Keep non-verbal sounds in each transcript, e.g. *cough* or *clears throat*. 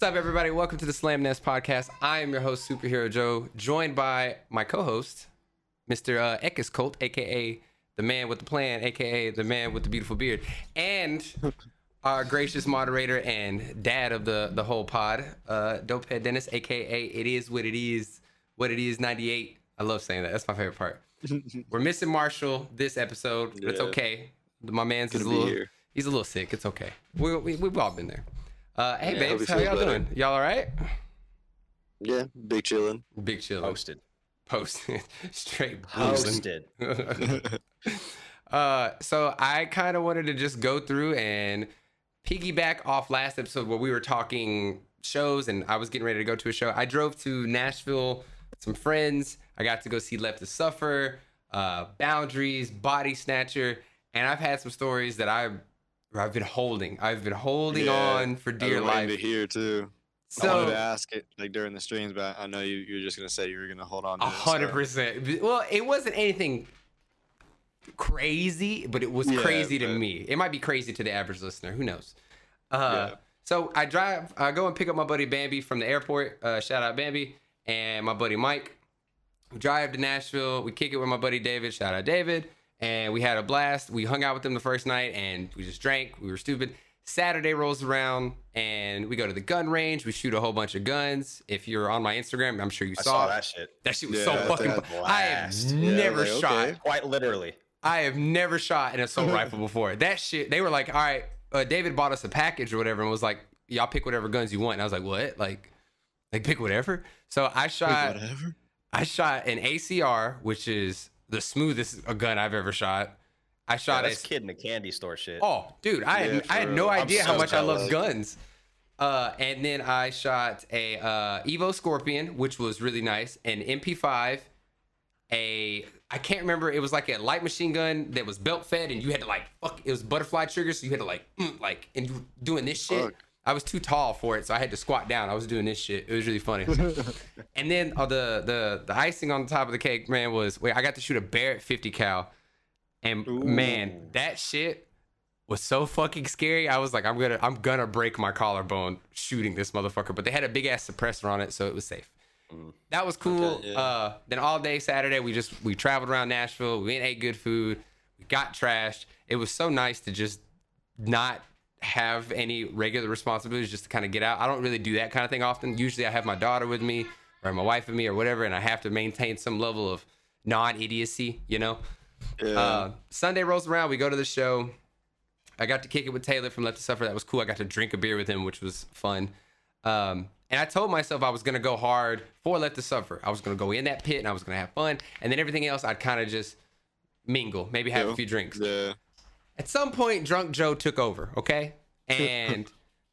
What's up, everybody? Welcome to the Slam Nest podcast. I am your host, Superhero Joe, joined by my co-host, Mr. Uh, Equis Cult, aka the man with the plan, aka the man with the beautiful beard, and *laughs* our gracious moderator and dad of the the whole pod, uh, Dopehead Dennis, aka it is what it is, what it is. Ninety eight. I love saying that. That's my favorite part. *laughs* We're missing Marshal this episode, but it's okay. My man's is a little. here. He's a little sick. It's okay. We, we we've all been there. Uh, hey, Yeah, babes, how y'all better. doing? Y'all all right? Yeah, big chillin'. Big chill. Posted. Posted. *laughs* Straight boozing. Posted. *laughs* uh, so I kind of wanted to just go through and piggyback off last episode where we were talking shows and I was getting ready to go to a show. I drove to Nashville with some friends. I got to go see Left to Suffer, uh, Boundaries, Bodysnatcher, and I've had some stories that I've I've been holding. I've been holding Yeah, on for I've dear been waiting life. to hear too. I So wanted to ask it like during the streams, but I know you you're just gonna say you were gonna hold on. A hundred percent. Well, it wasn't anything crazy, but it was Yeah, crazy to but- me. It might be crazy to the average listener. Who knows? Uh, Yeah. So I drive, I go and pick up my buddy Bambi from the airport. Uh, shout out Bambi and my buddy Mike. We drive to Nashville. We kick it with my buddy David. Shout out David. And we had a blast. We hung out with them the first night and we just drank. We were stupid. Saturday rolls around and we go to the gun range. We shoot a whole bunch of guns. If you're on my Instagram, I'm sure you I saw, saw that shit. That shit was Yeah, so fucking. that I have. Yeah, never like, shot. okay. Quite literally. I have never shot an assault rifle before. That shit. They were like, all right. Uh, David bought us a package or whatever, and was like, y'all pick whatever guns you want. And I was like, what? Like, like pick whatever. So I shot. Whatever. I shot an ACR, which is the smoothest uh, gun I've ever shot. I shot that's a kid in the candy store shit. Oh, dude, I Yeah, had, I had no real. I'm idea how so much I love guns. Uh, and then I shot a uh, Evo Scorpion, which was really nice, an MP5, a I can't remember. It was like a light machine gun that was belt fed, and you had to like fuck. It was butterfly trigger, so you had to like mm, like and you were doing this shit. Fuck. I was too tall for it, so I had to squat down. I was doing this shit. It was really funny. *laughs* and then uh, the the the icing on the top of the cake, man, was wait. I got to shoot a Barrett 50 cal, and man, that shit was so fucking scary. I was like, I'm gonna I'm gonna break my collarbone shooting this motherfucker. But they had a big ass suppressor on it, so it was safe. That was cool. Okay, yeah. Uh, then all day Saturday, we just we traveled around Nashville. We ate good food. We got trashed. It was so nice to just not have any regular responsibilities, just to kind of get out. I don't really do that kind of thing often. Usually, I have my daughter with me or my wife with me or whatever, and I have to maintain some level of non-idiocy, you know. Yeah. Uh, Sunday rolls around. We go to the show. I got to kick it with Taylor from Left to Suffer. That was cool. I got to drink a beer with him, which was fun. Um, and I told myself I was gonna go hard for Left to Suffer. I was gonna go in that pit and I was gonna have fun. And then everything else, I'd kind of just mingle, maybe have a few drinks. yeah. At some point, Drunk Joe took over. Okay, and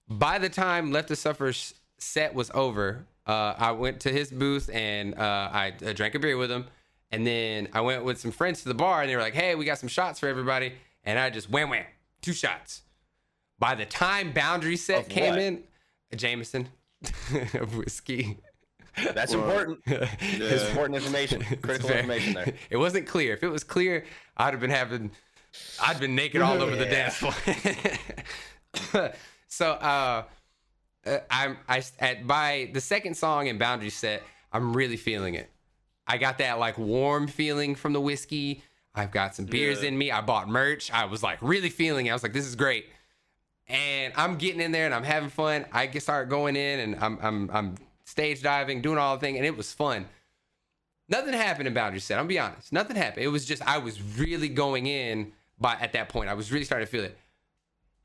by the time Left to Suffer's set was over, uh, I went to his booth and uh, I uh, drank a beer with him. And then I went with some friends to the bar and they were like, hey, we got some shots for everybody. And I just wham wham, two shots. By the time Boundary set Of came what? in, Jameson of *laughs* whiskey. That's important. It's *laughs* important information. Critical information there. *laughs* It wasn't clear. If it was clear, I'd have been having, I'd been naked all over the dance floor. *laughs* so, uh, uh, I'm I at by the second song in Boundary Set, I'm really feeling it. I got that like warm feeling from the whiskey. I've got some beers Yeah. in me. I bought merch. I was like really feeling it. I was like, this is great. And I'm getting in there and I'm having fun. I get start going in and I'm I'm I'm stage diving, doing all the thing, and it was fun. Nothing happened in Boundary Set. I'm be honest. Nothing happened. It was just I was really going in by at that point. I was really starting to feel it.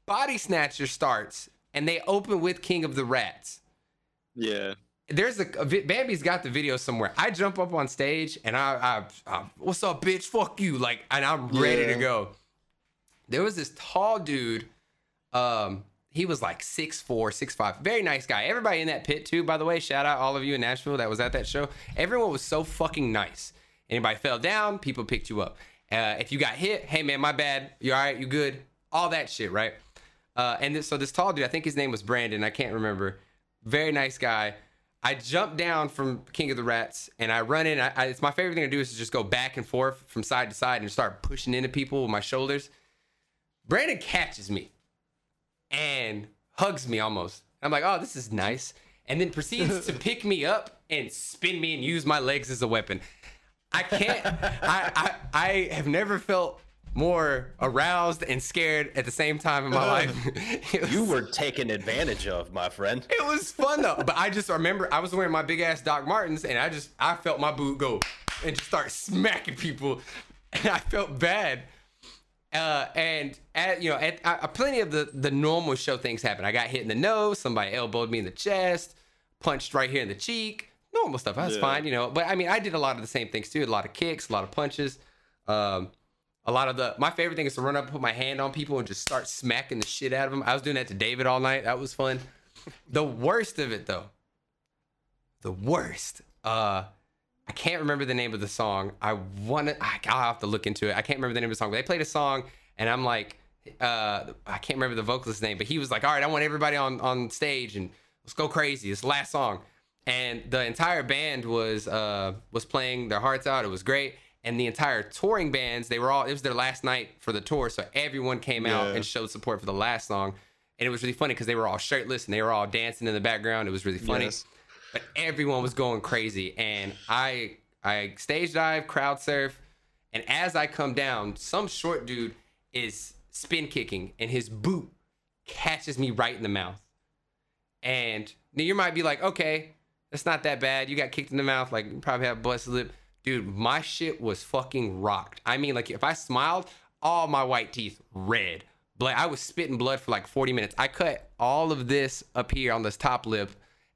Bodysnatcher starts and they open with King of the Rats. Yeah. There's a, a Bambi's got the video somewhere. I jump up on stage and I, I, I what's up, bitch? Fuck you, like, and I'm ready to go. There was this tall dude. Um, he was like six four, six five. Very nice guy. Everybody in that pit too, by the way. Shout out all of you in Nashville that was at that show. Everyone was so fucking nice. Anybody fell down, people picked you up. Uh, if you got hit, hey man, my bad. You all right? You good? All that shit, right? Uh, and this, so this tall dude, I think his name was Brandon. I can't remember. Very nice guy. I jump down from King of the Rats and I run in. I, I, it's my favorite thing to do is to just go back and forth from side to side and start pushing into people with my shoulders. Brandon catches me and hugs me almost I'm like, oh, this is nice. And then proceeds to *laughs* pick me up and spin me and use my legs as a weapon. I can't. I, I I have never felt more aroused and scared at the same time in my life. *laughs* It You were taken advantage of, my friend. It was fun though. But I just remember I was wearing my big ass Doc Martens and I just I felt my boot go and just start smacking people, and I felt bad. Uh, and at you know, at, uh, plenty of the the normal show things happened. I got hit in the nose. Somebody elbowed me in the chest, punched right here in the cheek. Normal stuff. That's Yeah. fine, you know. But I mean, I did a lot of the same things too. A lot of kicks, a lot of punches. Um, a lot of the my favorite thing is to run up, put my hand on people, and just start smacking the shit out of them. I was doing that to David all night. That was fun. The worst of it though, the worst. Uh, I can't remember the name of the song. I want to. I'll have to look into it. I can't remember the name of the song. But they played a song, and I'm like, uh, I can't remember the vocalist's name, but he was like, "All right, I want everybody on on stage and let's go crazy. It's last song." And the entire band was uh was playing their hearts out. It was great. And the entire touring bands, they were all. It was their last night for the tour, so everyone came out and showed support for the last song. And it was really funny because they were all shirtless and they were all dancing in the background. It was really funny Yes. but everyone was going crazy and i i stage dive crowd surf and as i come down some short dude is spin kicking and his boot catches me right in the mouth and now you might be like okay that's not that bad. You got kicked in the mouth like you probably have busted lip. Dude my shit was fucking rocked. I mean like if i smiled all my white teeth red. Blood i was spitting blood for like 40 minutes. I cut all of this up here on this top lip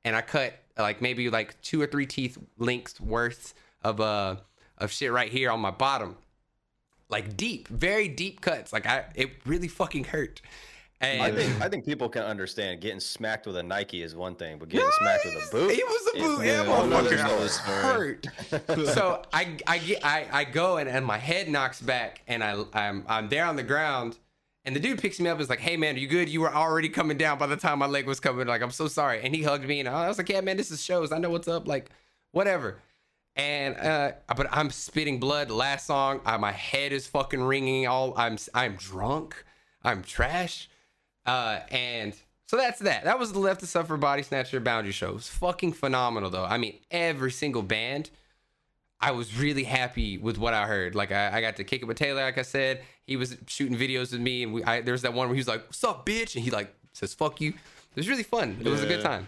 and I cut like maybe like two or three teeth lengths worth of uh of shit right here on my bottom, like deep, very deep cuts. Like I, it really fucking hurt. And I think I think people can understand getting smacked with a Nike is one thing, but getting smacked with a boot. He was a is- boot. Yeah, yeah, another motherfucker story. hurt. *laughs* so *laughs* I I get I, I go and, and my head knocks back and I I'm I'm there on the ground and the dude picks me up and is like, "Hey man, are you good? You were already coming down by the time my leg was coming. Like I'm so sorry." And he hugged me and I was like, "Yeah man, this is shows. I know what's up. Like whatever." And uh, but I'm spitting blood. Last song, uh, my head is fucking ringing. All I'm I'm drunk. I'm trash. Uh, and so that's that. That was the Left to Suffer Bodysnatcher Boundary Show. It was fucking phenomenal, though. I mean, every single band, I was really happy with what I heard. Like, I, I got to kick it with Taylor, like I said. He was shooting videos with me, and we, I, there's that one where he was like, What's up, bitch? And he, like, says, Fuck you. It was really fun. It was a good time.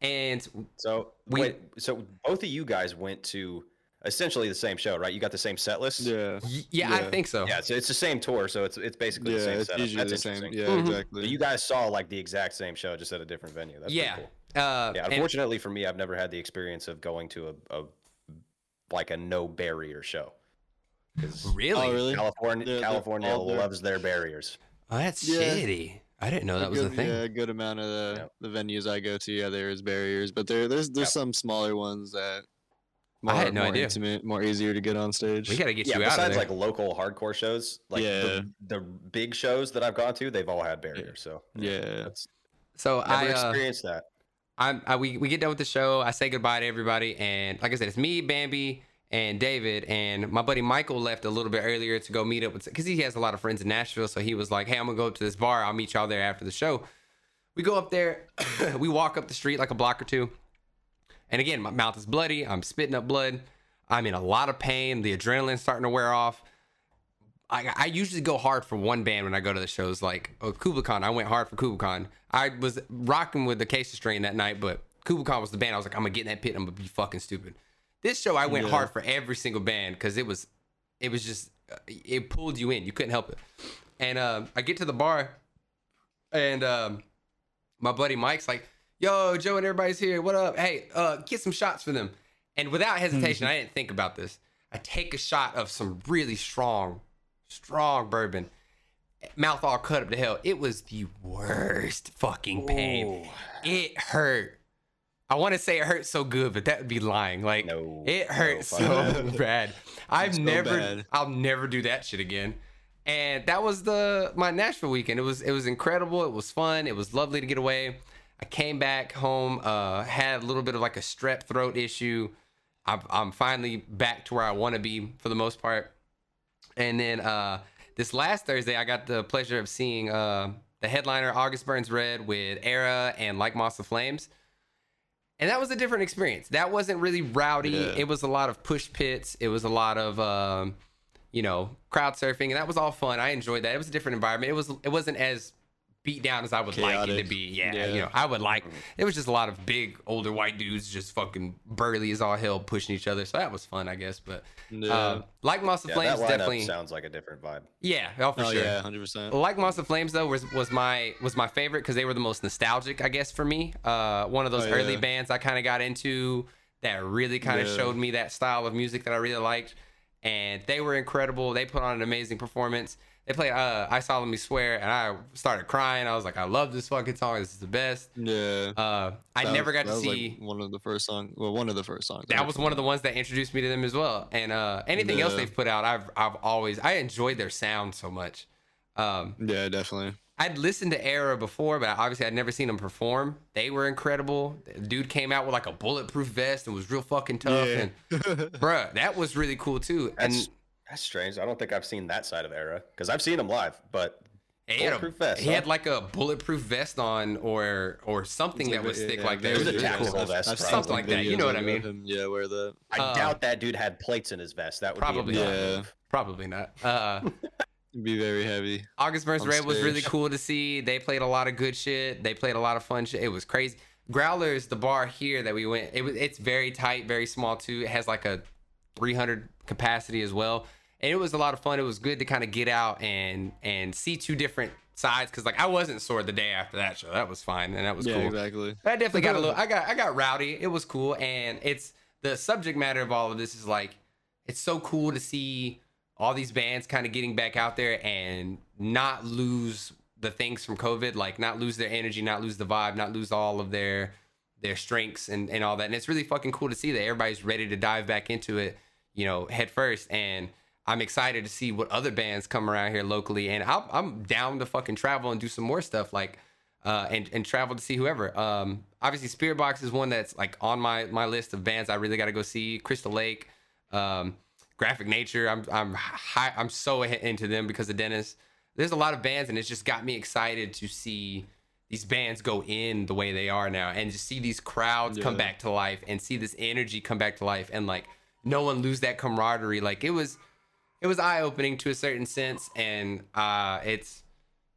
And So We- wait, so both of you guys went to essentially the same show, right? You got the same set list. Yeah. y- yeah, I think so. Yeah, so it's the same tour, so it's it's basically Yeah, the same it's setup. usually That's the same. interesting. Yeah, Mhm. exactly. But you guys saw like the exact same show, just at a different venue. That's pretty yeah. cool. Uh, Yeah, and- unfortunately for me, I've never had the experience of going to a, a like a no barrier show. Because really? Oh, really? California, They're- they're California there. loves their barriers. Oh, that's Yeah. shitty. I didn't know that was good, a thing. Yeah, a good amount of the, Yep. the venues I go to, yeah, there is barriers, but there there's there's Yep. some smaller ones that I more, had no more idea. intimate, more easier to get on stage. We got to get Yeah, you out of besides like local hardcore shows, like Yeah. the, the big shows that I've gone to, they've all had barriers. So yeah, that's so never I uh, experienced that. I'm, I, we, we get done with the show. I say goodbye to everybody. And like I said, it's me, Bambi, and David. And my buddy Michael left a little bit earlier to go meet up with, because he has a lot of friends in Nashville. So he was like, hey, I'm going to go up to this bar. I'll meet y'all there after the show. We go up there. *coughs* we walk up the street like a block or two. And again, my mouth is bloody. I'm spitting up blood. I'm in a lot of pain. The adrenaline's starting to wear off. I, I usually go hard for one band when I go to the shows. Like oh, Khan, I went hard for Khan. I was rocking with the Case Strain that night, but Khan was the band. I was like, I'm gonna get in that pit. I'm gonna be fucking stupid. This show, I went Yeah. hard for every single band because it was, it was just, uh, it pulled you in. You couldn't help it. And uh, I get to the bar, and um, my buddy Mike's like, "Yo, Joe and everybody's here. What up? Hey, uh, get some shots for them." And without hesitation, I didn't think about this. I take a shot of some really strong, strong bourbon. Mouth all cut up to hell. It was the worst fucking pain. It hurt. I want to say it hurt so good, but that would be lying. Like No, it no, hurt fuck so *laughs* bad. *laughs* I've so never, bad. I'll never do that shit again. And that was the my Nashville weekend. It was it was incredible. It was fun. It was lovely to get away. I came back home, uh, had a little bit of like a strep throat issue. I'm, I'm finally back to where I want to be for the most part. And then uh, this last Thursday, I got the pleasure of seeing uh, the headliner August Burns Red with Erra and Like Moths to Flames. And that was a different experience. That wasn't really rowdy. Yeah. It was a lot of push pits. It was a lot of um, you know, crowd surfing, and that was all fun. I enjoyed that. It was a different environment. It was it wasn't as beat down as I would like it to be. Yeah, Yeah. you know, I would like. It was just a lot of big older white dudes just fucking burly as all hell pushing each other. So that was fun, I guess. But Yeah. uh, like Moths to Yeah, Flames, that definitely. sounds like a different vibe. Yeah, oh, for oh sure. yeah, hundred percent. Like Moths to Flames though was was my was my favorite because they were the most nostalgic, I guess, for me. Uh, one of those Oh, early yeah. bands I kind of got into that really kind of Yeah. showed me that style of music that I really liked, and they were incredible. They put on an amazing performance. They played uh, "I Solemnly Swear," and I started crying. I was like, "I love this fucking song. This is the best." Yeah. Uh, I That- never got to was, like, see. one of the first songs. Well, one of the first songs. that was one of the ones that introduced me to them as well. And uh, anything else they've put out, I've I've always I enjoyed their sound so much. Um, Yeah, definitely. I'd listened to Erra before, but obviously I'd never seen them perform. They were incredible. The dude came out with like a bulletproof vest and was real fucking tough. Yeah. And bruh, that was really cool too. *laughs* That's and that's strange. I don't think I've seen that side of Erra because I've seen him live, but he had, a, bulletproof vest, he huh? had like a bulletproof vest on or or something that was thick like that. It was a tactical cool. vest, I've Something like that. You know what I mean? him, yeah, where the I Uh, doubt that dude had plates in his vest. That would Probably be not. Yeah. Probably not. Uh, *laughs* be very heavy. August Burns Red was really cool to see. They played a lot of good shit. They played a lot of fun shit. It was crazy. Growlers, the bar here that we went, it was it's very tight, very small too. It has like a 300 capacity as well, and it was a lot of fun. It was good to kind of get out and and see two different sides because like I wasn't sore the day after that show. That was fine and that was yeah, cool. exactly. I definitely got a little. I got I got rowdy. It was cool, and it's the subject matter of all of this is like it's so cool to see all these bands kind of getting back out there and not lose the things from COVID, like not lose their energy, not lose the vibe, not lose all of their their strengths and and all that. And it's really fucking cool to see that everybody's ready to dive back into it, you know, head first. And I'm excited to see what other bands come around here locally, and I'll, I'm down to fucking travel and do some more stuff like uh, and and travel to see whoever. Um, obviously, Spiritbox is one that's like on my my list of bands I really got to go see. Crystal Lake, um, Graphic Nature. I'm I'm high, I'm so into them because of Dennis. There's a lot of bands, and it's just got me excited to see these bands go in the way they are now, and to see these crowds come back to life, and see this energy come back to life, and like no one lose that camaraderie. Like it was, it was eye opening to a certain sense, and uh, it's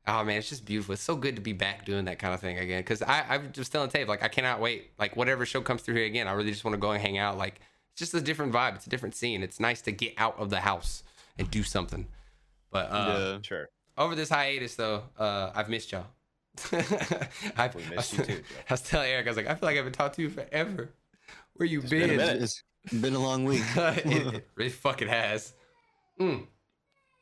oh man, it's just beautiful. It's so good to be back doing that kind of thing again. Because I I'm just telling Tape like I cannot wait. Like whatever show comes through here again, I really just want to go and hang out. Like it's just a different vibe. It's a different scene. It's nice to get out of the house and do something. But uh, yeah. Sure. over this hiatus though, uh, I've missed y'all. *laughs* I've We missed you too, Joe. I was telling Eric, I was like, I feel like I haven't talked to you forever. Where you been a been? minute. It's been a long week. *laughs* it, it really fucking has. Mm.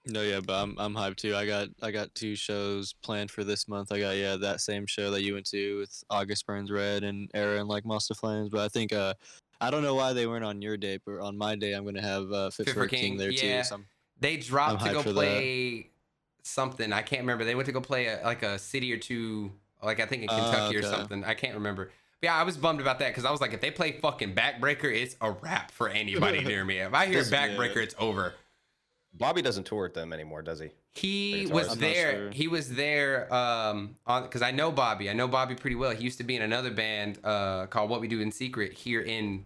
No, yeah, but I'm I'm hyped too. I got I got two shows planned for this month. I got yeah that same show that you went to with August Burns Red and Erra and like Moths to Flames. But I think uh I don't know why they weren't on your day, but on my day I'm gonna have uh, Fit, for a King, there yeah. too. So I'm- They dropped I'm to go for that. play something. I can't remember. They went to go play a, like a city or two, like I think in Kentucky or okay. something. I can't remember. But yeah, I was bummed about that because I was like, if they play fucking Backbreaker, it's a wrap for anybody *laughs* near me. If I hear Backbreaker, yeah. it's over. Bobby doesn't tour with them anymore, does he? He it's was ours. I'm not there. sure. He was there um on because I know Bobby. I know Bobby pretty well. He used to be in another band uh called What We Do in Secret here in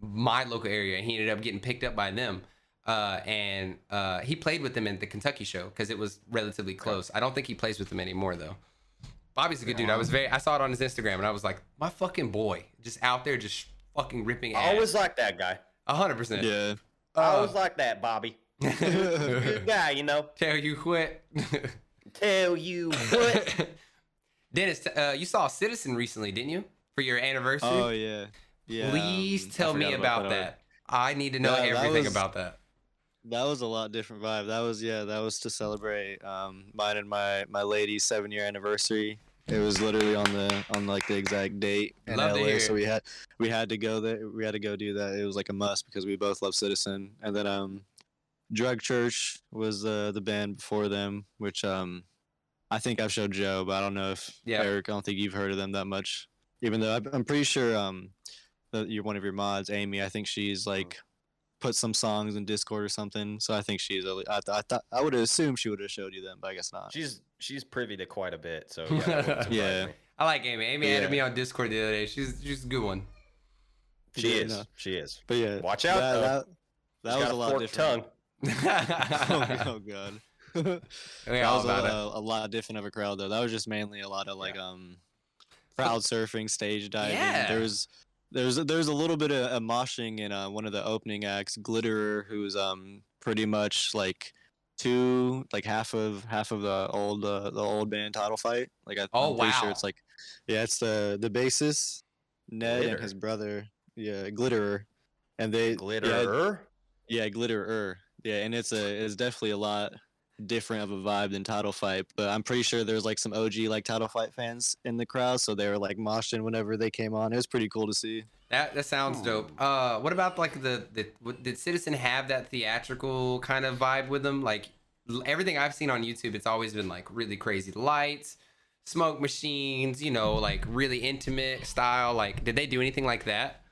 my local area. He ended up getting picked up by them. Uh, and uh, he played with them in the Kentucky show because it was relatively close. I don't think he plays with them anymore though. Bobby's a good dude. I was very. I saw it on his Instagram and I was like, my fucking boy, just out there, just fucking ripping I ass. always like that guy. A hundred percent. yeah. I Uh, always like that, Bobby. Good guy, you know. Tell you quit. Tell you what. *laughs* Dennis, uh, you saw Citizen recently, didn't you? For your anniversary. Oh yeah. Yeah. Please um, tell me forgot about that. that. I need to know Yeah, that everything was- about that. That was a lot different vibe. That was yeah, that was to celebrate um, mine and my my lady's seven year anniversary. It was literally on the on like the exact date in Love LA, so we had we had to go there. We had to go do that. It was like a must because we both love Citizen. And then um, Drug Church was uh, the band before them, which um, I think I've showed Joe, but I don't know if Yeah. Eric. I don't think you've heard of them that much. Even though I'm- I'm pretty sure um, that you're one of your mods, Amy. I think she's like put some songs in Discord or something. So I think she's. a- I, th- I thought I would assume she would have showed you them, but I guess not. She's she's privy to quite a bit, so *laughs* yeah, that wouldn't surprise Yeah. I like Amy. Amy Yeah. added me on Discord the other day. She's she's a good one. She Yeah, is. no. She is. But yeah, Watch out, That, though. that, that She's was a lot forked different. oh, oh, *laughs* oh god. that was a, a, a lot different of a crowd though. That was just mainly a lot of like um crowd surfing, stage diving. Yeah. There was there was there was a little bit of, of moshing in uh, one of the opening acts, Glitterer, who's um pretty much like two like half of half of the old uh, the old band title fight. Like I, Oh, I'm pretty wow. sure it's like yeah, it's the the bassist Ned Glitter. and his brother. Yeah, Glitterer, and they yeah, Glitterer. yeah, Glitterer. Yeah, and it's a it's definitely a lot different of a vibe than Title Fight. But I'm pretty sure there's like some OG like Title Fight fans in the crowd, so they were like moshing whenever they came on. It was pretty cool to see. That that sounds dope. Uh, what about like the, the what, did Citizen have that theatrical kind of vibe with them? Like l- everything I've seen on YouTube, it's always been like really crazy lights, smoke machines, you know, like really intimate style. Like, did they do anything like that?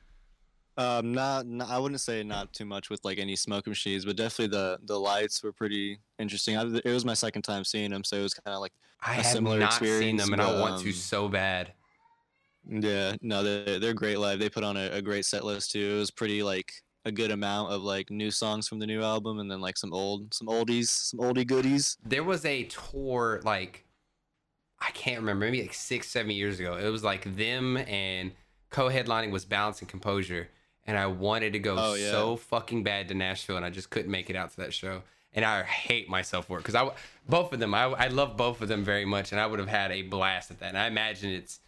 Um, not, not I wouldn't say not too much with like any smoke machines, but definitely the the lights were pretty interesting. I, it was my second time seeing them, so it was kind of like I A similar not seen them, and I but, want to um, so bad. Yeah, no, they're, they're great live. They put on a, a great set list too. It was pretty like a good amount of like new songs from the new album, and then like some old, some oldies, some oldie goodies. There was a tour like I can't remember, maybe like six, seven years ago. It was like them and co-headlining was Balance and Composure, and I wanted to go Oh, yeah. so fucking bad to Nashville, and I just couldn't make it out to that show. And I hate myself for it because I both of them I, I love both of them very much, and I would have had a blast at that. And I imagine it's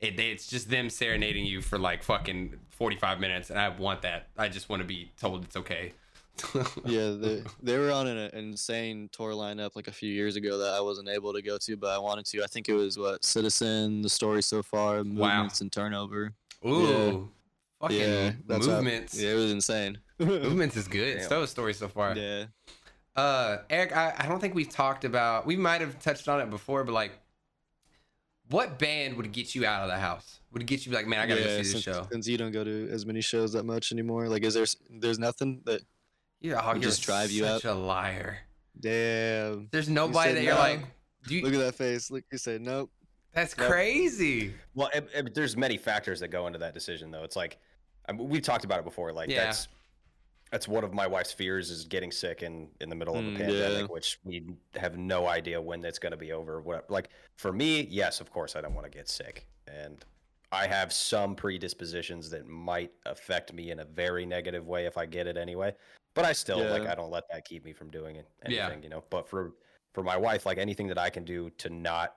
it, it's just them serenading you for like fucking forty five minutes, and I want that. I just want to be told it's okay. *laughs* Yeah, they, they were on an, an insane tour lineup like a few years ago that I wasn't able to go to, but I wanted to. I think it was what Citizen, the story so far, movements and turnover. Ooh, fucking yeah, that's how- movements. yeah, it was insane. *laughs* Movements is good. Damn. So is story so far. yeah. Uh, Eric, I, I don't think we've talked about. We might have touched on it before, but like, what band would get you out of the house? Would get you like, man, I gotta yeah, go see this show. since you don't go to as many shows that much anymore, like, is there there's nothing that Yeah, oh, would you're just drive you such a liar. damn? There's nobody said that you're no. like, do you, Look at that face. Look, you say nope. that's Nope. crazy. Well, it, it- there's many factors that go into that decision, though. It's like I mean, we've talked about it before. Like Yeah. that's that's one of my wife's fears is getting sick in in the middle of a Mm, pandemic, yeah. which we have no idea when that's going to be over. What like for me, yes, of course, I don't want to get sick, and I have some predispositions that might affect me in a very negative way if I get it anyway. But I still like I don't let that keep me from doing it, Yeah. anything, you know. But for for my wife, like anything that I can do to not,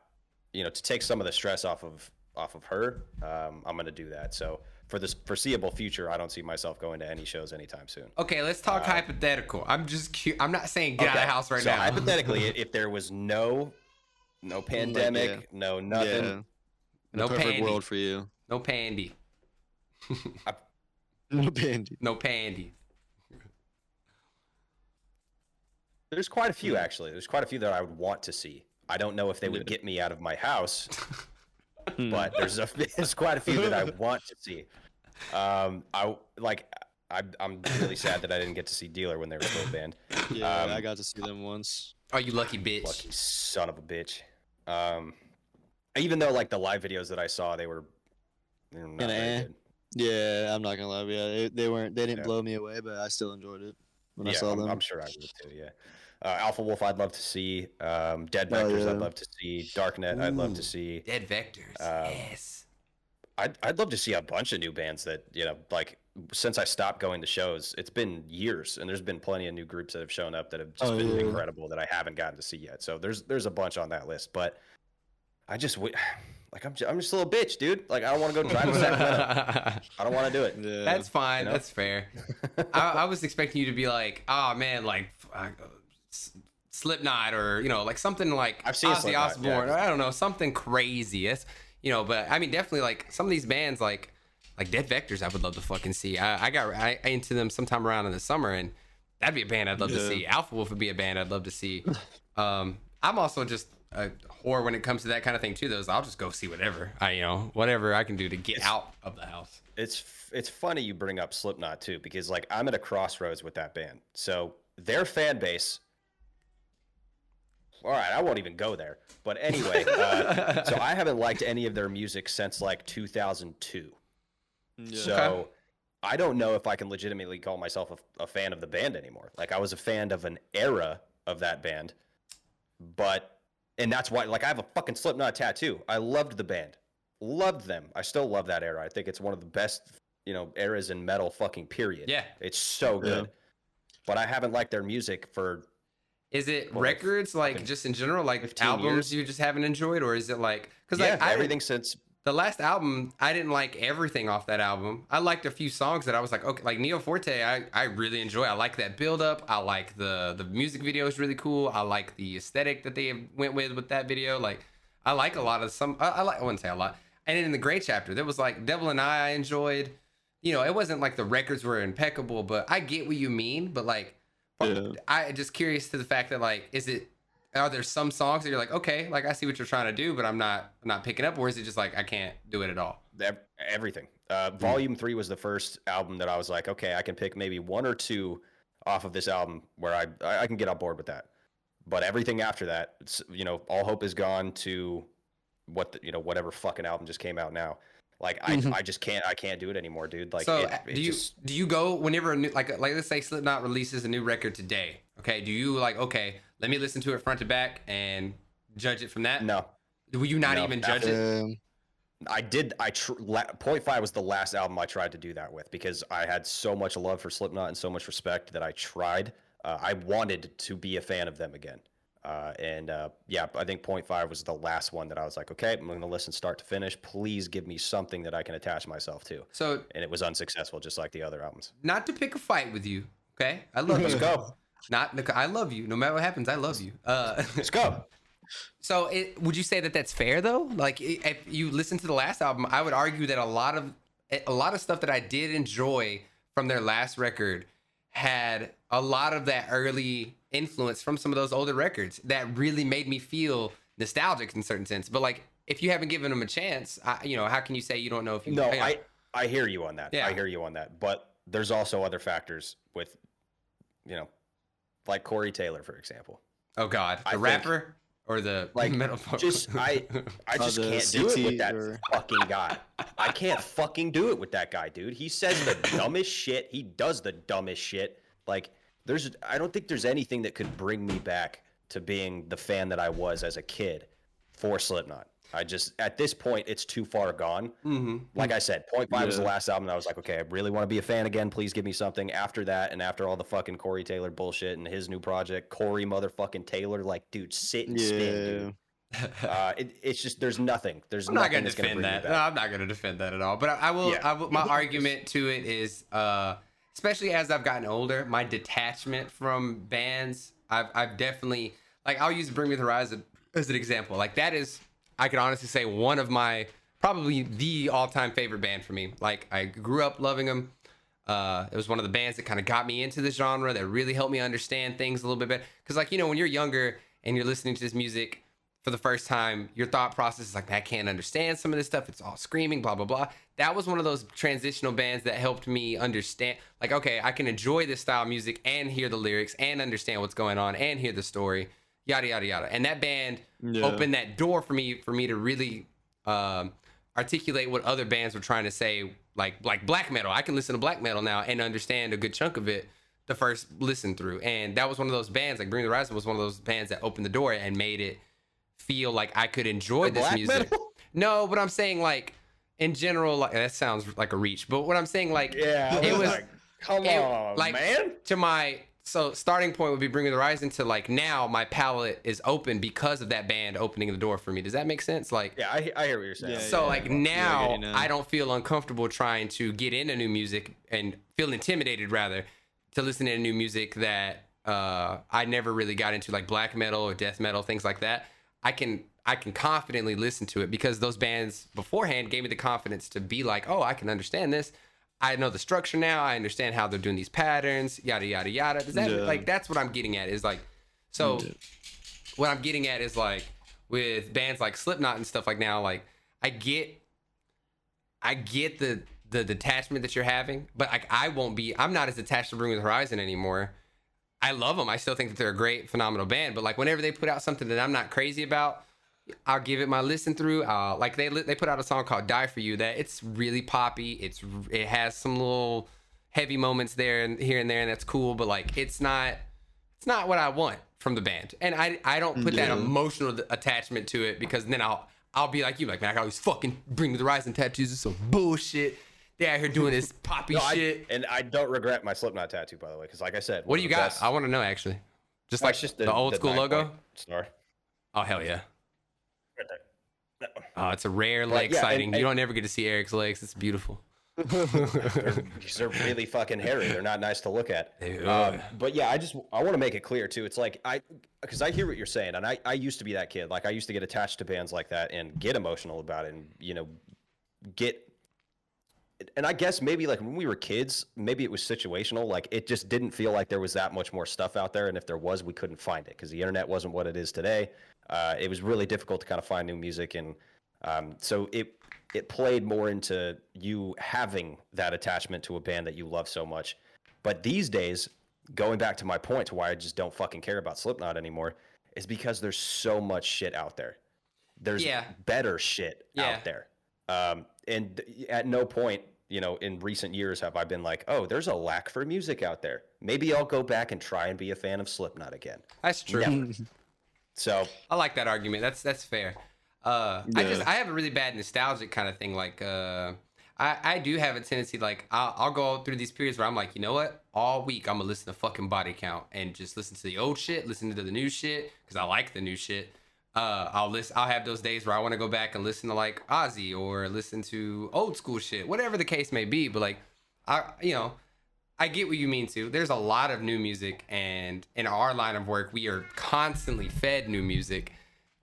you know, to take some of the stress off of off of her, um, I'm gonna do that. So for this foreseeable future, I don't see myself going to any shows anytime soon. Okay, let's talk Uh, hypothetical. I'm just cu- I'm not saying get out of the house right so now. hypothetically, *laughs* if there was no no pandemic, yeah. no nothing, Yeah. No No perfect pandy. world for you. no pandy. *laughs* *laughs* No pandy. No pandy. there's quite a few actually. There's quite a few that I would want to see. I don't know if they would get me out of my house, Hmm. but there's a *laughs* there's quite a few that I want to see. Um, I like. I, I'm really sad that I didn't get to see Dealer when they were still banned. yeah, um, I got to see them once. Are you lucky bitch. Lucky son of a bitch. Um, even though like the live videos that I saw, they were, they were not Kinda very eh. good. Yeah, I'm not gonna lie. Yeah, they, they weren't. They didn't Yeah. blow me away, but I still enjoyed it when I yeah, saw I'm, them. I'm sure I would too. Yeah. Uh, Alpha Wolf, I'd love to see. Um, Dead Oh, Vectors, yeah. I'd love to see. Darknet, I'd love to see. Dead vectors. Um, yes. I'd, I'd love to see a bunch of new bands that you know like since i stopped going to shows it's been years and there's been plenty of new groups that have shown up that have just Oh, been yeah. incredible that i haven't gotten to see yet so there's there's a bunch on that list but i just wi- *sighs* like i'm just, I'm just a little bitch dude like i don't want to go drive to sacramento *laughs* i don't want to do it yeah, That's fine. know? That's fair. *laughs* I, I was expecting you to be like, oh man, like uh, S- Slipknot or you know, like something like I've seen Ozzy Osbourne. yeah. Or I don't know, something crazy. It's, you know, but I mean, definitely like some of these bands, like like Dead Vectors, I would love to fucking see. I, I got I, I into them sometime around in the summer, and that'd be a band I'd love to see. Alpha Wolf would be a band I'd love to see. *laughs* Um, I'm also just a whore when it comes to that kind of thing too. Those I'll just go see whatever I you know whatever I can do to get out of the house. It's it's funny you bring up Slipknot too because like I'm at a crossroads with that band. So their fan base. All right, I won't even go there. But anyway, *laughs* uh, so I haven't liked any of their music since like 2002. Yeah. So Okay. I don't know if I can legitimately call myself a, a fan of the band anymore. Like I was a fan of an era of that band, but and that's why like I have a fucking Slipknot tattoo. I loved the band, loved them. I still love that era. I think it's one of the best you know eras in metal. Fucking period. Yeah. it's so Yeah. good. But I haven't liked their music for Is it Well, records like just in general, like albums years. you just haven't enjoyed, or is it like because yeah, like I everything since the last album I didn't like everything off that album. I liked a few songs that I was like okay, like Nero Forte. I I really enjoy. I like that build up. I like the the music video is really cool. I like the aesthetic that they went with with that video. Like I like a lot of some. I, I like I wouldn't say a lot. And then in the Gray chapter, there was like Devil in I. I enjoyed. You know, it wasn't like the records were impeccable, but I get what you mean. But like, Yeah. I just curious to the fact that like, is it are there some songs that you're like, okay, like I see what you're trying to do, but I'm not I'm not picking up, or is it just like I can't do it at all? everything. Uh, Volume three was the first album that I was like, okay, I can pick maybe one or two off of this album where I I I can get on board with that. But everything after that, it's, you know, all hope is gone to what the, you know whatever fucking album just came out now. Like I Mhm. I just can't I can't do it anymore, dude. Like so it, uh, it do you just do you go whenever a new like like let's say Slipknot releases a new record today? Okay, do you like okay, let me listen to it front to back and judge it from that? no. Will you not No, even judge it? Um, I did. I tr- la- Point Five was the last album I tried to do that with because I had so much love for Slipknot and so much respect that I tried. Uh, I wanted to be a fan of them again, uh, and uh, yeah, I think Point Five was the last one that I was like, okay, I'm going to listen start to finish. Please give me something that I can attach myself to, So and it was unsuccessful, just like the other albums. not to pick a fight with you, okay? I *laughs* love Let's you. go. Not I love you. No matter what happens, I love you. Uh, *laughs* Let's go. So, it, would you say that that's fair though? Like, if you listen to the last album, I would argue that a lot of a lot of stuff that I did enjoy from their last record had a lot of that early influence from some of those older records that really made me feel nostalgic in certain sense. But like, if you haven't given them a chance, I, you know, how can you say you don't know if you? No, you know, I I hear you on that. Yeah. I hear you on that. But there's also other factors with, you know, like Corey Taylor, for example. oh God, the I think- rapper or the *laughs* Like, metal. just I I *laughs* just the can't do it with that or- fucking guy. I can't fucking do it with that guy, dude. He says the *laughs* dumbest shit. He does the dumbest shit. Like there's I don't think there's anything that could bring me back to being the fan that I was as a kid for Slipknot. I just at this point it's too far gone. hmm Like I said, Point Five was the last album. that I was like, okay, I really want to be a fan again. Please give me something. After that, and after all the fucking Corey Taylor bullshit and his new project, Corey motherfucking Taylor, like, dude, sit and spin, dude. *laughs* Uh, it, it's just there's nothing. There's I'm not nothing gonna that's gonna defend that. No. I'm not gonna defend that at all. But I, I will. Yeah. I will. My *laughs* argument to it is, uh, especially as I've gotten older, my detachment from bands, I've, I've definitely like I'll use Bring Me the Horizon as an example. Like that is, I could honestly say one of my probably the all-time favorite band for me. Like I grew up loving them. Uh, it was one of the bands that kind of got me into the genre that really helped me understand things a little bit better. Because like you know when you're younger and you're listening to this music for the first time, your thought process is like, I can't understand some of this stuff. It's all screaming, blah, blah, blah. That was one of those transitional bands that helped me understand, like, okay, I can enjoy this style of music and hear the lyrics and understand what's going on and hear the story, yada, yada, yada. And that band Yeah. opened that door for me, for me to really um, articulate what other bands were trying to say, like, like black metal. I can listen to black metal now and understand a good chunk of it the first listen through. And that was one of those bands, like Bring the Horizon was one of those bands that opened the door and made it feel like I could enjoy For this black music. metal? *laughs* No, but I'm saying like in general, like that sounds like a reach. But what I'm saying, like Yeah, it was like, come it- on, like man. to my so starting point would be Bring Me the Horizon to like now my palette is open because of that band opening the door for me. Does that make sense? Like Yeah, I, I hear what you're saying. Yeah, so yeah. like Yeah, now get now. I don't feel uncomfortable trying to get into new music and feel intimidated rather to listen to new music that uh, I never really got into like black metal or death metal things like that. I can I can confidently listen to it because those bands beforehand gave me the confidence to be like, oh, I can understand this. I know the structure now. I understand how they're doing these patterns, yada yada yada. Does that Yeah. like that's what I'm getting at is like so what I'm getting at is like with bands like Slipknot and stuff like now, like I get, I get the the detachment that you're having, but like I won't be. I'm not as attached to Bring the Horizon anymore. I love them. I still think that they're a great, phenomenal band. But like whenever they put out something that I'm not crazy about, I'll give it my listen through. Uh, like they they put out a song called "Die for You" that it's really poppy. It's it has some little heavy moments there and here and there, and that's cool. But like it's not it's not what I want from the band, and I I don't put that emotional attachment to it because then I'll I'll be like you, like man, I got these fucking Bring Me the Horizon tattoos. It's some bullshit. They out here doing this *laughs* poppy No, I- shit. and I don't regret my Slipknot tattoo, by the way, because like I said, what do you got? I want to know actually. Just like just the, old school logo. star. Oh hell yeah. Right. *laughs* Oh, it's a rare leg yeah, and- sighting. you don't ever get to see Eric's legs. It's beautiful. they're, they're *laughs* really fucking hairy. They're not nice to look at. Um, but yeah, I just I want to make it clear too. It's like I because I hear what you're saying, and I I used to be that kid. Like I used to get attached to bands like that and get emotional about it, and you know, get. And I guess maybe like when we were kids, maybe it was situational. Like it just didn't feel like there was that much more stuff out there, and if there was, we couldn't find it because the internet wasn't what it is today. Uh, it was really difficult to kind of find new music, and um, so it it played more into you having that attachment to a band that you love so much. But these days, going back to my point to why I just don't fucking care about Slipknot anymore, is because there's so much shit out there. There's Yeah. better shit Yeah. out there. Um, and at no point, you know, in recent years have I been like, oh, there's a lack for music out there. Maybe I'll go back and try and be a fan of Slipknot again. That's true. Never. *laughs* So I like that argument. That's that's fair. Uh, I just I have a really bad nostalgic kind of thing. Like uh, I I do have a tendency like I'll, I'll go through these periods where I'm like, you know what? All week I'm gonna listen to fucking Body Count and just listen to the old shit, listen to the new shit because I like the new shit. Uh, I'll listen. I'll have those days where I want to go back and listen to like Ozzy or listen to old school shit, whatever the case may be. But like, I you know, I get what you mean too. There's a lot of new music, and in our line of work, we are constantly fed new music,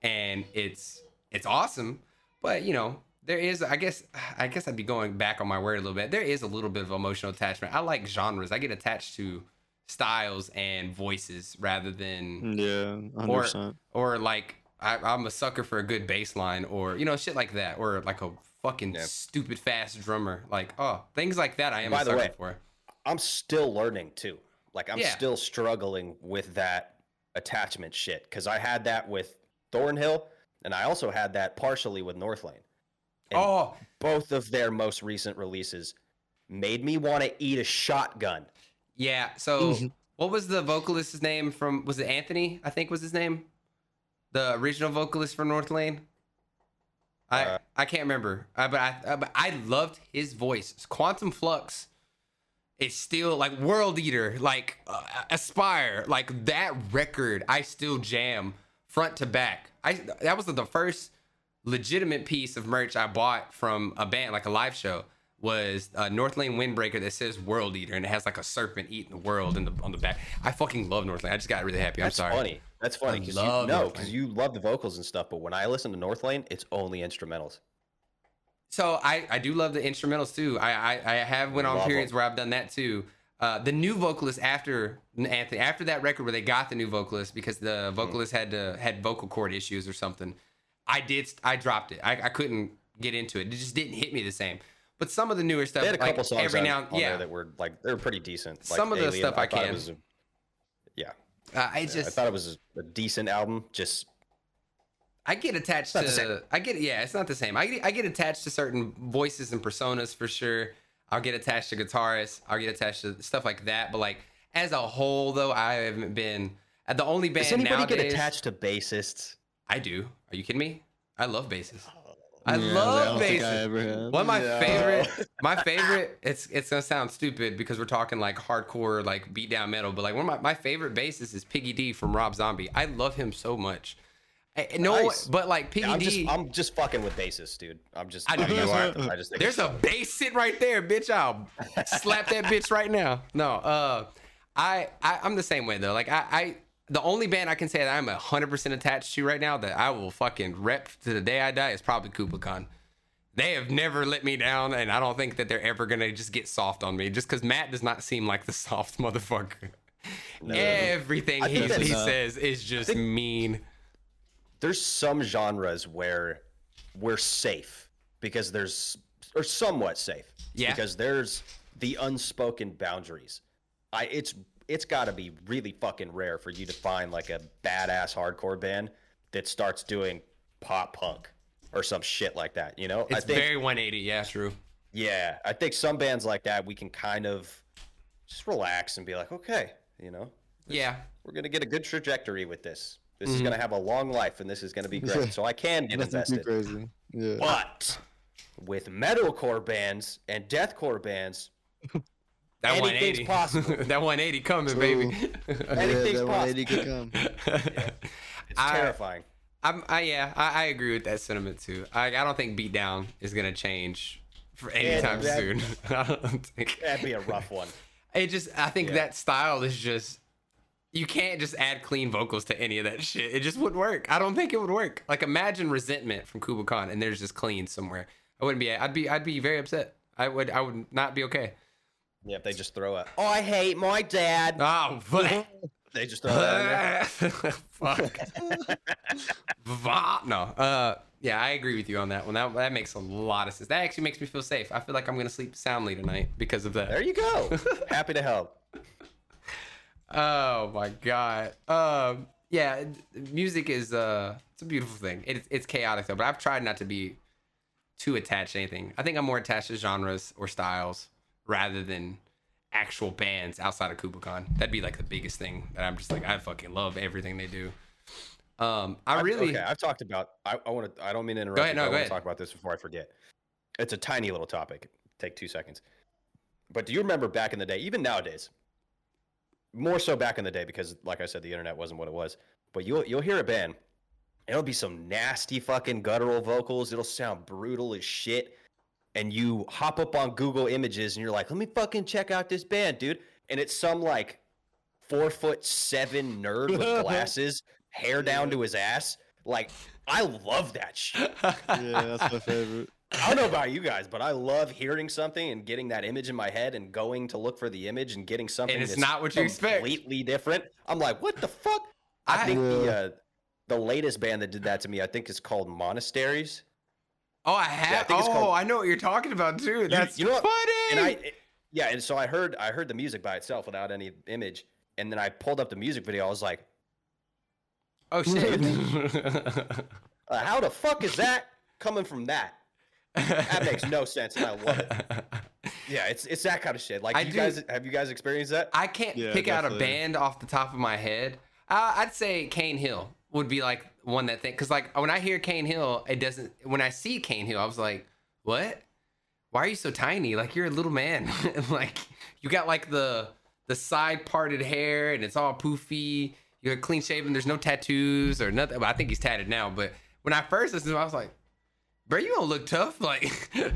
and it's it's awesome. But you know, there is, I guess, I guess I'd be going back on my word a little bit. There is a little bit of emotional attachment. I like genres. I get attached to styles and voices rather than Yeah, hundred or or like I, I'm a sucker for a good bass line or you know shit like that or like a fucking Yeah. stupid fast drummer. Like oh things like that. I am By a the sucker way, for. I'm still learning too. Like I'm Yeah. still struggling with that attachment shit because I had that with Thornhill, and I also had that partially with Northlane. And Oh, both of their most recent releases made me want to eat a shotgun. Yeah. So, Mm-hmm. what was the vocalist's name from? Was it Anthony? I think was his name. The original vocalist for Northlane. I Uh, I can't remember, uh, but I uh, but I loved his voice. Quantum Flux is still like World Eater, like uh, Aspire, like that record. I still jam front to back. I that was the first legitimate piece of merch I bought from a band, like a live show, was a Northlane Windbreaker that says World Eater and it has like a serpent eating the world in the on the back. I fucking love Northlane. I just got really happy. I'm That's sorry. funny. That's funny because you know because you love the vocals and stuff. But when I listen to Northlane, it's only instrumentals. So I I do love the instrumentals too. I I, I have went on Love periods 'em. where I've done that too. Uh, the new vocalist after Anthony after that record where they got the new vocalist because the vocalist had to, had vocal cord issues or something. I did I dropped it. I, I couldn't get into it. It just didn't hit me the same. But some of the newer stuff, They had a like couple songs every on, now, on yeah, there that were like they were pretty decent. Like Some of the Alien, stuff I thought it can. a- yeah, uh, I yeah, just I thought it was a decent album. Just I get attached not the same. to I get yeah, it's not the same. I get, I get attached to certain voices and personas for sure. I'll get attached to guitarists. I'll get attached to stuff like that. But like as a whole, though, I haven't been the only band does anybody nowadays. get attached to bassists? I do. Are you kidding me? I love basses. I Yeah, love I don't I basses. One of my Yeah. favorite, *laughs* my favorite. It's it's gonna sound stupid because we're talking like hardcore, like beat down metal. But like one of my, my favorite bassists is Piggy D from Rob Zombie. I love him so much. I- no, Nice. but like Piggy I'm D. just I'm just fucking with bassists, dude. I'm just I I'm you are. I just There's a bass sit right there, bitch. I'll slap that bitch right now. No, uh, I, I I'm the same way though. Like I, I the only band I can say that I'm hundred percent attached to right now that I will fucking rep to the day I die is probably Kublai They have never let me down, and I don't think that they're ever gonna just get soft on me. Just because Matt does not seem like the *laughs* soft motherfucker. Everything he, he says is just mean. there's some genres where we're safe because there's or somewhat safe. Yeah. Because there's the unspoken boundaries. I it's it's got to be really fucking rare for you to find like a badass hardcore band that starts doing pop punk or some shit like that. You know, It's I think very 180. Yeah, true. yeah, I think some bands like that we can kind of just relax and be like, okay, you know, Yeah. we're gonna get a good trajectory with this. This Mm-hmm. is gonna have a long life, and this is gonna be *laughs* great. So I can get Nothing invested. crazy. Yeah. But with metalcore bands and deathcore bands, *laughs* That Anything's 180. possible. *laughs* that 180 coming, baby. *laughs* Anything's yeah, that possible. 180 could come. *laughs* it's I- terrifying. I'm, I, yeah, I, I agree with that sentiment too. I, I don't think beatdown is gonna change for anytime that- soon. I don't think That'd be a rough one. it just. I think Yeah. that style is just. You can't just add clean vocals to any of that shit. It just wouldn't work. I don't think it would work. Like imagine resentment from Kublai Khan and there's just clean somewhere. I wouldn't be. I'd be. I'd be very upset. I would. I would not be okay. Yeah, if they just throw it. oh, I hate my dad. Oh, but. *laughs* They just throw that. *laughs* Fuck. *laughs* Va- no. Uh, yeah, I agree with you on that one. That that makes a lot of sense. That actually makes me feel safe. I feel like I'm gonna sleep soundly tonight because of that. There you go. Happy to help. Oh my god. Um, yeah, music is uh, it's a beautiful thing. It's it's chaotic though, but I've tried not to be too attached to anything. I think I'm more attached to genres or styles rather than actual bands outside of Kublai Khan. That'd be like the biggest thing that I'm just like I fucking love everything they do. Um, I really okay. I've talked about. I, I want to. I don't mean to interrupt. Go ahead, you, no, but I want to talk about this before I forget. It's a tiny little topic. Take two seconds. But do you remember back in the day, even nowadays, more so back in the day because, like I said, the internet wasn't what it was. But you'll you'll hear a band, and it'll be some nasty fucking guttural vocals. It'll sound brutal as shit. And you hop up on Google Images and you're like, let me fucking check out this band, dude. And it's some like four foot seven nerd with *laughs* glasses, hair down to his ass. Like, I love that shit. *laughs* Yeah, that's my favorite. I don't know about you guys, but I love hearing something and getting that image in my head and going to look for the image and getting something it's that's not what you expect. completely different. I'm like, what the fuck? I, I- think the uh, the latest band that did that to me, I think, is called Monasteries. Oh, I have. think it's oh, called- I know what you're talking about too. That's you know what? funny. And I, yeah, and so I heard I heard the music by itself without any image, and then I pulled up the music video. I was like, oh *laughs* shit. uh, how the fuck is that coming from that? That makes no sense, and I love it. Yeah, it's it's that kind of shit. Like, I you do- guys have you guys experienced that? I can't Yeah, pick out a band off the top of my head. Uh, I'd say Kane Hill would be like one that thing because like when I hear Kane Hill, it doesn't. When I see Kane Hill, I was like, what? Why are you so tiny? Like you're a little man. *laughs* like you got like the the side parted hair and it's all poofy. You're clean shaven. There's no tattoos or nothing. Well, I think he's tatted now. But when I first listened to him, I was like, bro, you don't look tough. *laughs* Like, *laughs* bro,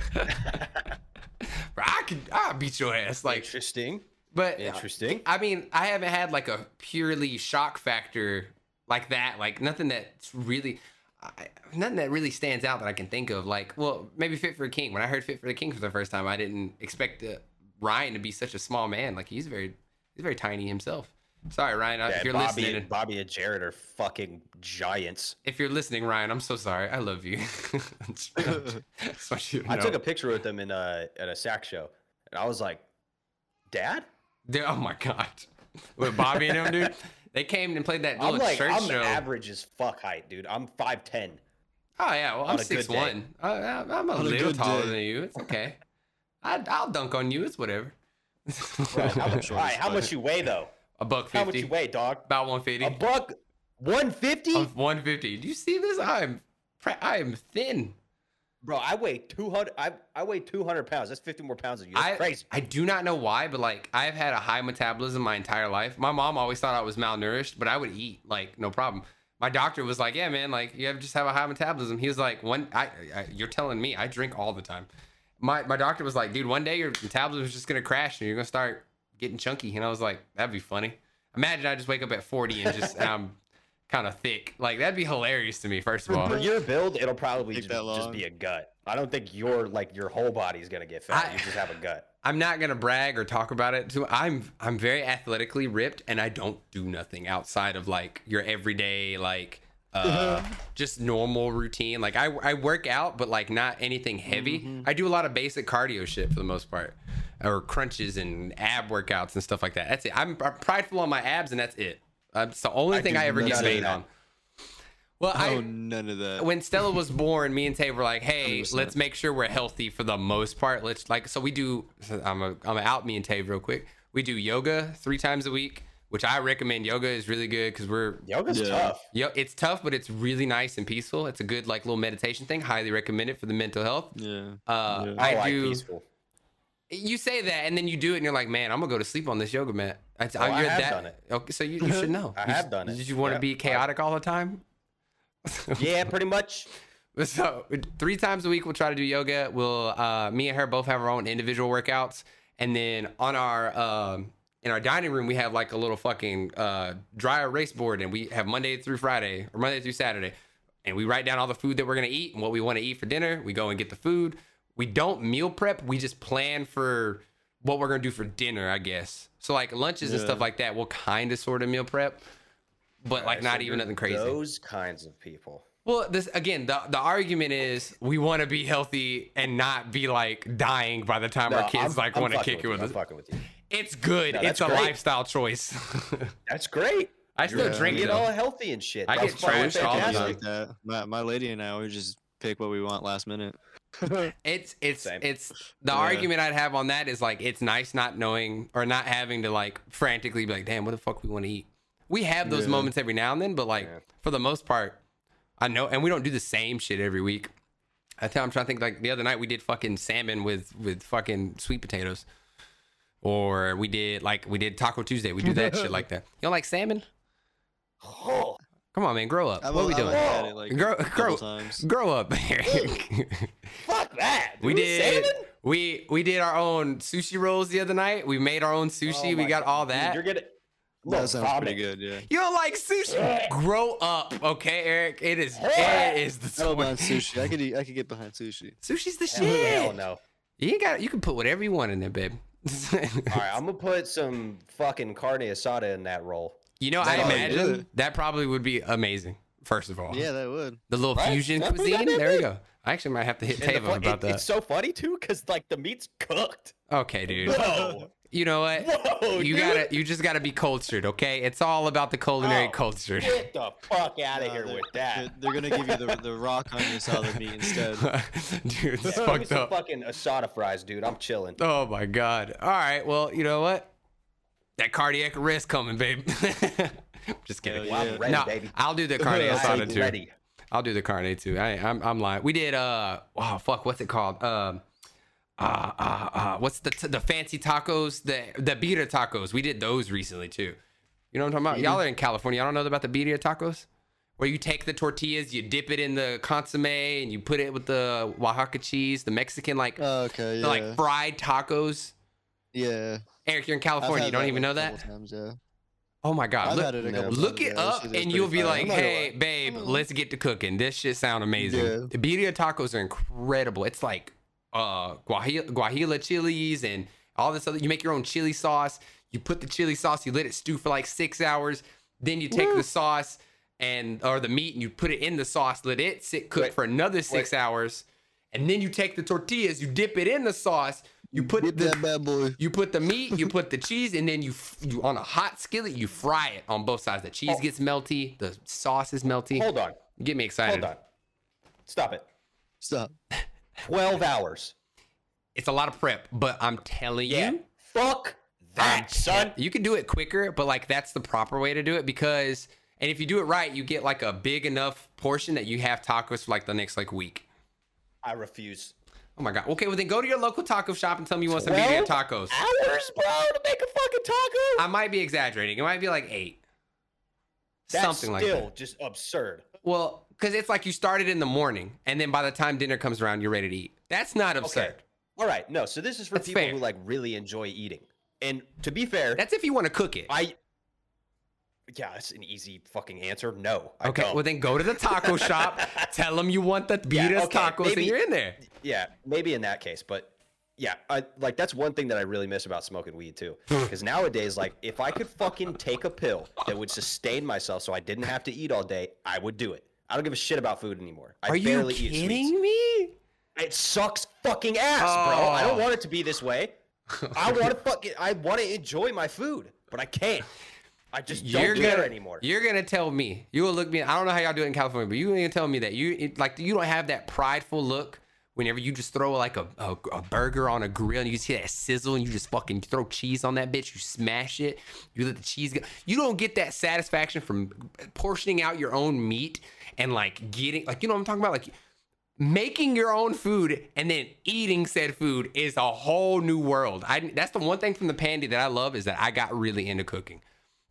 I could, I'll beat your ass. Like, Interesting. but Interesting. I mean, I haven't had like a purely shock factor like that. Like nothing that's really, I, nothing that really stands out that I can think of. Like, well, maybe Fit for a King. When I heard Fit for the King for the first time, I didn't expect uh, Ryan to be such a small man. Like he's very, he's very tiny himself. Sorry, Ryan. uh, Yeah, if you're Bobby, listening, Bobby and Jared are fucking giants. if you're listening, Ryan, I'm so sorry. I love you. *laughs* You to I took a picture with them in a at a sack show, and I was like, "Dad." Dude, oh my god, with Bobby and him, dude. They came and played that I'm little like, church I'm show. average as fuck height, dude. I'm five ten. Oh yeah, well I'm on six one. I, I, I'm a On little good taller day. than you. It's okay. *laughs* I, I'll dunk on you. It's whatever. How much, *laughs* all right, how much you weigh though? a buck fifty. How much you weigh, dog? About one fifty. A buck, one fifty. One fifty. Do you see this? I'm I'm thin. Bro. I weigh two hundred. I I weigh two hundred pounds. That's fifty more pounds than you. That's I crazy. I do not know why, but like I've had a high metabolism my entire life. My mom always thought I was malnourished, but I would eat like no problem. My doctor was like, "Yeah, man, like you have just have a high metabolism." He was like, "One, I, I you're telling me I drink all the time." My my doctor was like, "Dude, one day your metabolism is just gonna crash and you're gonna start getting chunky." And I was like, "That'd be funny." Imagine I just wake up at 40 and just I'm *laughs* um, kind of thick. Like that'd be hilarious to me. First of all, For your build, it'll probably just, just be a gut. I don't think your like your whole body's gonna get fat. I- you just have a gut. *laughs* I'm not gonna brag or talk about it. Too. I'm I'm very athletically ripped, and I don't do nothing outside of like your everyday like uh, just normal routine. Like I, I work out, but like not anything heavy. I do a lot of basic cardio shit for the most part, or crunches and ab workouts and stuff like that. That's it. I'm, I'm prideful on my abs, and that's it. That's the only I thing I ever get none of paid on. Well, I Oh, none of that. when Stella was born, me and Tay were like, "Hey, 100%. let's make sure we're healthy for the most part. Let's like so we do. I'm a, I'm out me and Tay real quick. We do yoga three times a week, which I recommend. Yoga is really good because we're Yoga's Yeah. tough. yo. It's tough, but it's really nice and peaceful. It's a good like little meditation thing. Highly recommend it for the mental health. yeah. Uh, Yeah. I, I like do. peaceful. You say that, and then you do it, and you're like, "Man, I'm gonna go to sleep on this yoga mat." I, Oh, I have that, done it. Okay, so you, you should know. *laughs* I You have done it. Did you want to Yeah, be chaotic all the time? *laughs* Yeah, pretty much. So three times a week we'll try to do yoga. We'll uh, me and her both have our own individual workouts, and then on our um, in our dining room we have like a little fucking uh, dry erase board, and we have Monday through Friday or Monday through Saturday, and we write down all the food that we're gonna eat and what we want to eat for dinner. We go and get the food. We don't meal prep. We just plan for what we're gonna do for dinner, I guess. So like lunches and stuff like that, we'll kind of sort of meal prep, but like not so even you're nothing crazy. Those kinds of people. Well, this again, the the argument is we want to be healthy and not be like dying by the time No, our kids I'm- like want to fucking kick it you. with I'm us. fucking with you. It's good. No, it's that's a great. lifestyle choice. *laughs* That's great. I still Yeah. drink Get though. all healthy and shit. I That's get fucking trashed all the time. like that. My, my lady and I, we just pick what we want last minute. *laughs* It's it's Same. it's the Yeah. argument I'd have on that is like it's nice not knowing or not having to like frantically be like, damn, what the fuck we want to eat. We have those Yeah. moments every now and then, but like Yeah. for the most part, I know, and we don't do the same shit every week. I tell I'm trying to think like the other night we did fucking salmon with with fucking sweet potatoes. Or we did like we did Taco Tuesday. We do that shit *laughs* like that. You don't like salmon? Oh, Come on, man, grow up. I've, what are we doing? had it, like, Grow, a grow, times. grow up. Eric. Fuck that. we dude. did. We we did our own sushi rolls the other night. We made our own Oh sushi. we got God. all Dude, that. You're gonna. That sounds vomit. pretty good, yeah. you don't like sushi? Grow up, okay, Eric. It is it is the I don't mind sushi. I could eat. I could get behind sushi. Sushi's the Hell, shit. hell no. You ain't got. You can put whatever you want in there, babe. All right, I'm gonna put some fucking carne asada in that roll. You know, Is I that all you imagine do? that probably would be amazing. First of all, Yeah, that would. the little Right? fusion That'd cuisine. There you good. go. I actually might have to hit And the Tava fu- about it- that. It's so funny too, cause like the meat's cooked. Okay, dude. Whoa, You know what? whoa, you dude. gotta. You just gotta be cultured, okay? It's all about the culinary Oh, culture. Get the fuck out of Nah, here with that. They're, they're gonna give you the the raw onion salad meat instead. *laughs* dude, it's Yeah, give me fucked some up. fucking asada fries, dude. I'm chilling. Oh my god. All right. Well, you know what? That cardiac arrest coming, babe. *laughs* Just kidding. Hell I'm yeah. ready, no, baby. I'll do the carne I'm asada too. ready. I'll do the carne too. I, I'm I'm lying. We did uh oh fuck what's it called um uh uh, uh what's the the fancy tacos the the birria tacos we did those recently too. You know what I'm talking about? Y'all are in California. Y'all don't know about the birria tacos? Where you take the tortillas, you dip it in the consomme, and you put it with the Oaxaca cheese, the Mexican like Oh, okay, the, yeah, like fried tacos. yeah. Eric, you're in California. You don't even like, know that? Times, yeah. Oh my god! I've Look, had it a no. couple look it yeah. up, Shit is and you'll be fire. like, I'm not gonna "Hey, lie. babe, Mm. let's get to cooking. This shit sound amazing." Yeah. The birria tacos are incredible. It's like uh guajilla, guajilla chilies and all this other. You make your own chili sauce. You put the chili sauce. You let it stew for like six hours. Then you take the sauce and or the meat and you put it in the sauce. Let it sit cook Wait, for another six hours, and then you take the tortillas. You dip it in the sauce. You put Dip the bad boy. you put the meat, you *laughs* put the cheese, and then you you on a hot skillet, you fry it on both sides. The cheese Oh. gets melty, the sauce is melty. Hold on. Get me excited. Hold on. Stop it. Stop. *laughs* 12 hours. It's a lot of prep, but I'm telling Yeah. you, Fuck that, son. You can do it quicker, but like that's the proper way to do it because, and if you do it right, you get like a big enough portion that you have tacos for like the next like week. I refuse. Oh my god. Okay, well then go to your local taco shop and tell me you want some 12 tacos. Hours, bro, to make a fucking taco? I might be exaggerating. It might be like eight. That's Something like that. still just absurd. Well, because it's like you started in the morning, and then by the time dinner comes around, you're ready to eat. That's not absurd. Okay. All right. No, so this is for That's people fair. who like really enjoy eating. And to be fair, That's if you want to cook it. I yeah, that's an easy fucking answer. No. I Okay, don't. well then go to the taco shop. *laughs* Tell them you want the Yeah, birrias okay, tacos, and you're in there. Yeah, maybe in that case, but yeah, I like that's one thing that I really miss about smoking weed too. Hmm. Because nowadays, like, if I could fucking take a pill that would sustain myself so I didn't have to eat all day, I would do it. I don't give a shit about food anymore. I Are you barely eat kidding me? It sucks fucking ass, bro. I don't Oh. want it to be this way. *laughs* I want to fucking I want to enjoy my food, but I can't. I just don't You're care gonna anymore. You're gonna tell me. You will look me. I don't know how y'all do it in California, but you ain't gonna tell me that you it, like you don't have that prideful look whenever you just throw like a, a, a burger on a grill and you see that sizzle and you just fucking throw cheese on that bitch. You smash it. You let the cheese go. You don't get that satisfaction from portioning out your own meat and like getting like you know what I'm talking about like. Making your own food and then eating said food is a whole new world. I that's the one thing from the pandy that I love is that I got really into cooking.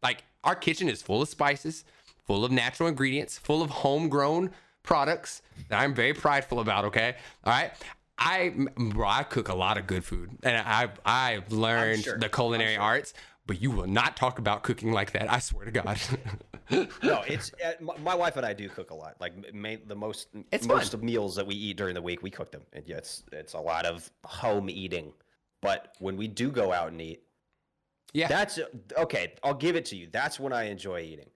Like our kitchen is full of spices, full of natural ingredients, full of homegrown products that I'm very prideful about. Okay, all right. I bro, I cook a lot of good food, and I I've learned sure. the culinary arts. But you will not talk about cooking like that. I swear to God. *laughs* No, it's uh, my, wife and I do cook a lot. Like the most It's most fun. of meals that we eat during the week, we cook them. And yeah, it's it's a lot of home eating. But when we do go out and eat, yeah, that's okay. I'll give it to you. That's when I enjoy eating.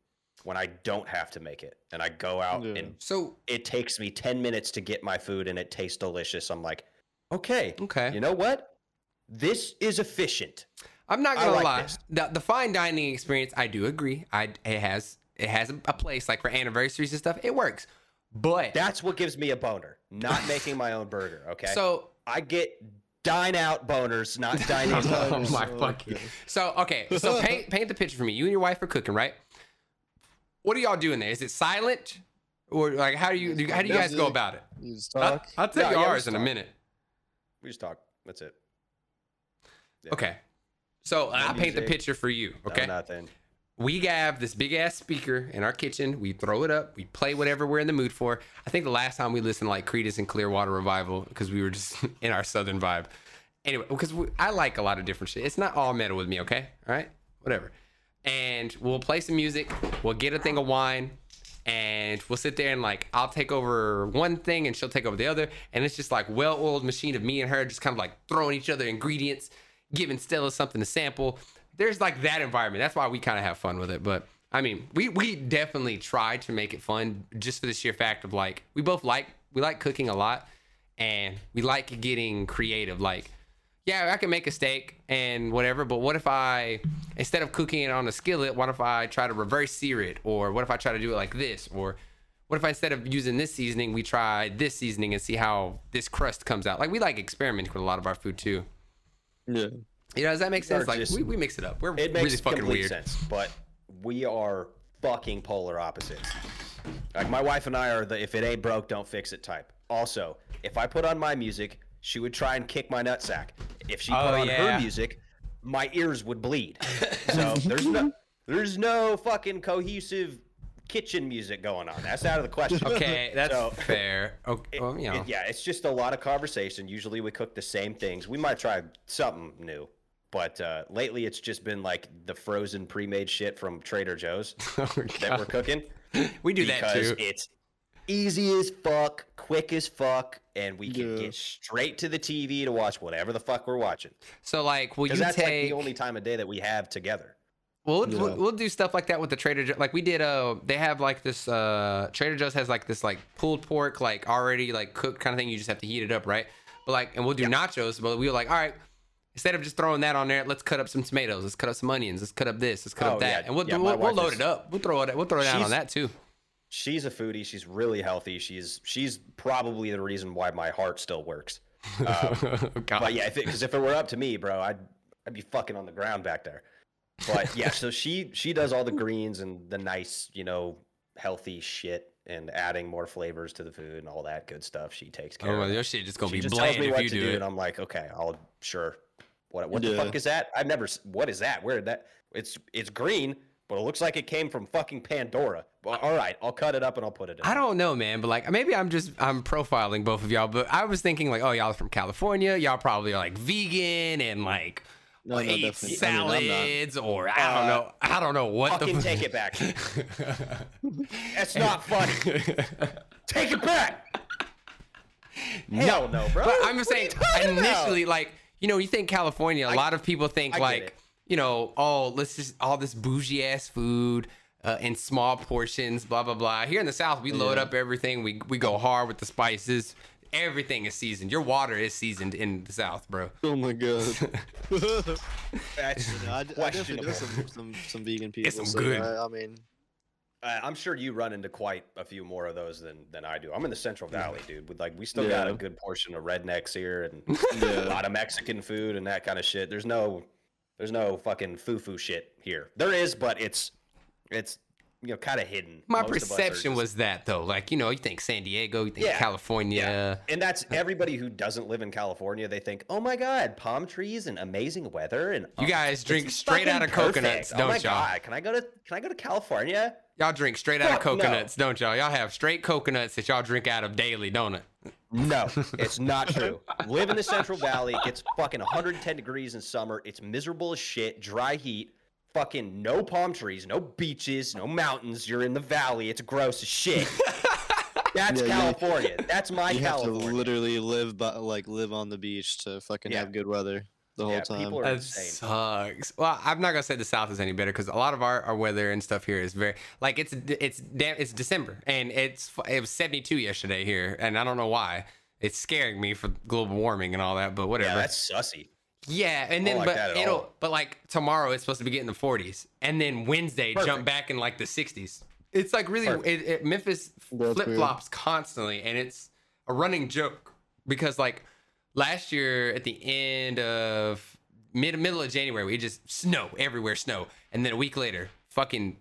When I don't have to make it, and I go out Yeah. and so it takes me ten minutes to get my food, and it tastes delicious. I'm like, okay, okay. you know what? This is efficient. I'm not gonna like lie. this. The the fine dining experience, I do agree. I it has it has a place like for anniversaries and stuff. It works, but That's what gives me a boner. Not making my own burger. Okay. so I get dine out boners, not *laughs* dine in oh boners. my fucking. So okay, so *laughs* paint paint the picture for me. You and your wife are cooking, right? What are y'all doing there? Is it silent, or like how do you how do you guys go about it? You just I'll, talk. I'll tell Yeah, you yeah, ours in a minute. We just talk. That's it. Yeah. Okay. So I paint the picture for you. No, Okay. nothing. we have this big ass speaker in our kitchen. We throw it up. We play whatever we're in the mood for. I think the last time we listened to like Creedence and Clearwater Revival because we were just *laughs* in our southern vibe. Anyway, because I like a lot of different shit. It's not all metal with me, okay? All right, whatever. And we'll play some music. We'll get a thing of wine, and we'll sit there and like I'll take over one thing and she'll take over the other, and it's just like well-oiled machine of me and her just kind of like throwing each other ingredients, giving Stella something to sample. There's like that environment. That's why we kind of have fun with it. But I mean, we we definitely try to make it fun just for the sheer fact of like we both like we like cooking a lot, and we like getting creative. Like yeah, I can make a steak and whatever, but what if I, instead of cooking it on a skillet, what if I try to reverse sear it? Or what if I try to do it like this? Or what if I, instead of using this seasoning, we try this seasoning and see how this crust comes out? Like, we like experimenting with a lot of our food too. Yeah. You know, does that make sense? Like, just- we, we mix it up. We're It makes really fucking complete weird. sense, but we are fucking polar opposites. Like my wife and I are the if it ain't broke, don't fix it type. Also, if I put on my music, she would try and kick my nutsack. If she put Oh, on yeah. her music, my ears would bleed. *laughs* So there's no there's no fucking cohesive kitchen music going on. That's out of the question. Okay, that's So- fair. Okay, well, you know. it- yeah, it's just a lot of conversation. Usually we cook the same things. We might try something new, but uh, lately it's just been like the frozen pre-made shit from Trader Joe's *laughs* Oh, that we're cooking we do that too. it's easy as fuck, quick as fuck, and we can Yeah. get straight to the TV to watch whatever the fuck we're watching. So, like, will you Because that's like take. the only time of day that we have together. Well, we'll, we'll, we'll do stuff like that with the Trader Joe's. Like we did, uh, they have like this. Uh, Trader Joe's has like this like pulled pork, like already like cooked kind of thing. You just have to heat it up, right? But like, and we'll do nachos. But we were like, all right, instead of just throwing that on there, let's cut up some tomatoes. Let's cut up some onions. Let's cut up this. Let's cut Oh, up that, yeah. and we'll Yeah, do, we'll, we'll load is- it up. We'll throw it. We'll throw it down on that too. She's a foodie. She's really healthy. She's she's probably the reason why my heart still works. *laughs* Um, But yeah, because if, it were up to me, bro, I'd I'd be fucking on the ground back there. But yeah, *laughs* so she she does all the greens and the nice, you know, healthy shit and adding more flavors to the food and all that good stuff. She takes care Oh, of. well, it. your shit just gonna She be just tells me if what you to do do, it. and I'm like, okay, I'll sure. What what the fuck is that? I've never. What is that? Where did that? It's it's green, but it looks like it came from fucking Pandora. Well, all right, I'll cut it up and I'll put it in. I don't know, man, but like maybe I'm just I'm profiling both of y'all, but I was thinking like, oh, y'all are from California, y'all probably are like vegan and like No, no, eat definitely. I mean, salads or I don't Uh, know, I don't know what Fucking the take it back. *laughs* That's not funny. Take it back. Hell no, bro. But I'm just are saying, talking about? initially, like you know, you think California. A I- lot of people think I like it. You know, oh, let's just all this bougie ass food. Uh, in small portions, blah blah blah. Here in the South, we load Yeah. up everything. We we go hard with the spices. Everything is seasoned. Your water is seasoned in the South, bro. Oh my god. *laughs* That's I, I definitely know questionable. some, some some vegan people. some so good. I, I mean, Uh, I'm sure you run into quite a few more of those than than I do. I'm in the Central Valley, dude. With like, we still got a good portion of rednecks here and *laughs* a lot of Mexican food and that kind of shit. There's no, there's no fucking foo foo shit here. There is, but it's, it's you know kind of hidden. My Most of us are perception just- was that though. Like you know, you think San Diego, you think Yeah, California. and that's everybody who doesn't live in California. They think, oh my god, palm trees and amazing weather and You oh, guys drink straight out of fucking coconuts, perfect. oh my don't y'all? God, can I go to can I go to California? Y'all drink straight out of Fuck no. coconuts, don't y'all? Y'all have straight coconuts that y'all drink out of daily, don't it? No, *laughs* it's not true. Live in the Central Valley. It's fucking 110 degrees in summer. It's miserable as shit. Dry heat. Fucking no palm trees, no beaches, no mountains. You're in the valley. It's gross as shit. *laughs* That's Yeah, you- California. That's my California. you have to literally live by like live on the beach to fucking Yeah. have good weather the whole Yeah, time. people are That insane. sucks. Well, I'm not gonna say the South is any better because a lot of our, our weather and stuff here is very like it's it's damn it's December and it's it was 72 yesterday here and I don't know why. It's scaring me for global warming and all that, but whatever. Yeah, that's sussy. Yeah, and then like but it'll all. but like tomorrow it's supposed to be getting the 40s, and then Wednesday jump back in like the 60s. It's like really it, it, Memphis flip flops constantly, and it's a running joke because like last year at the end of mid middle of January we just snow everywhere, snow, and then a week later, fucking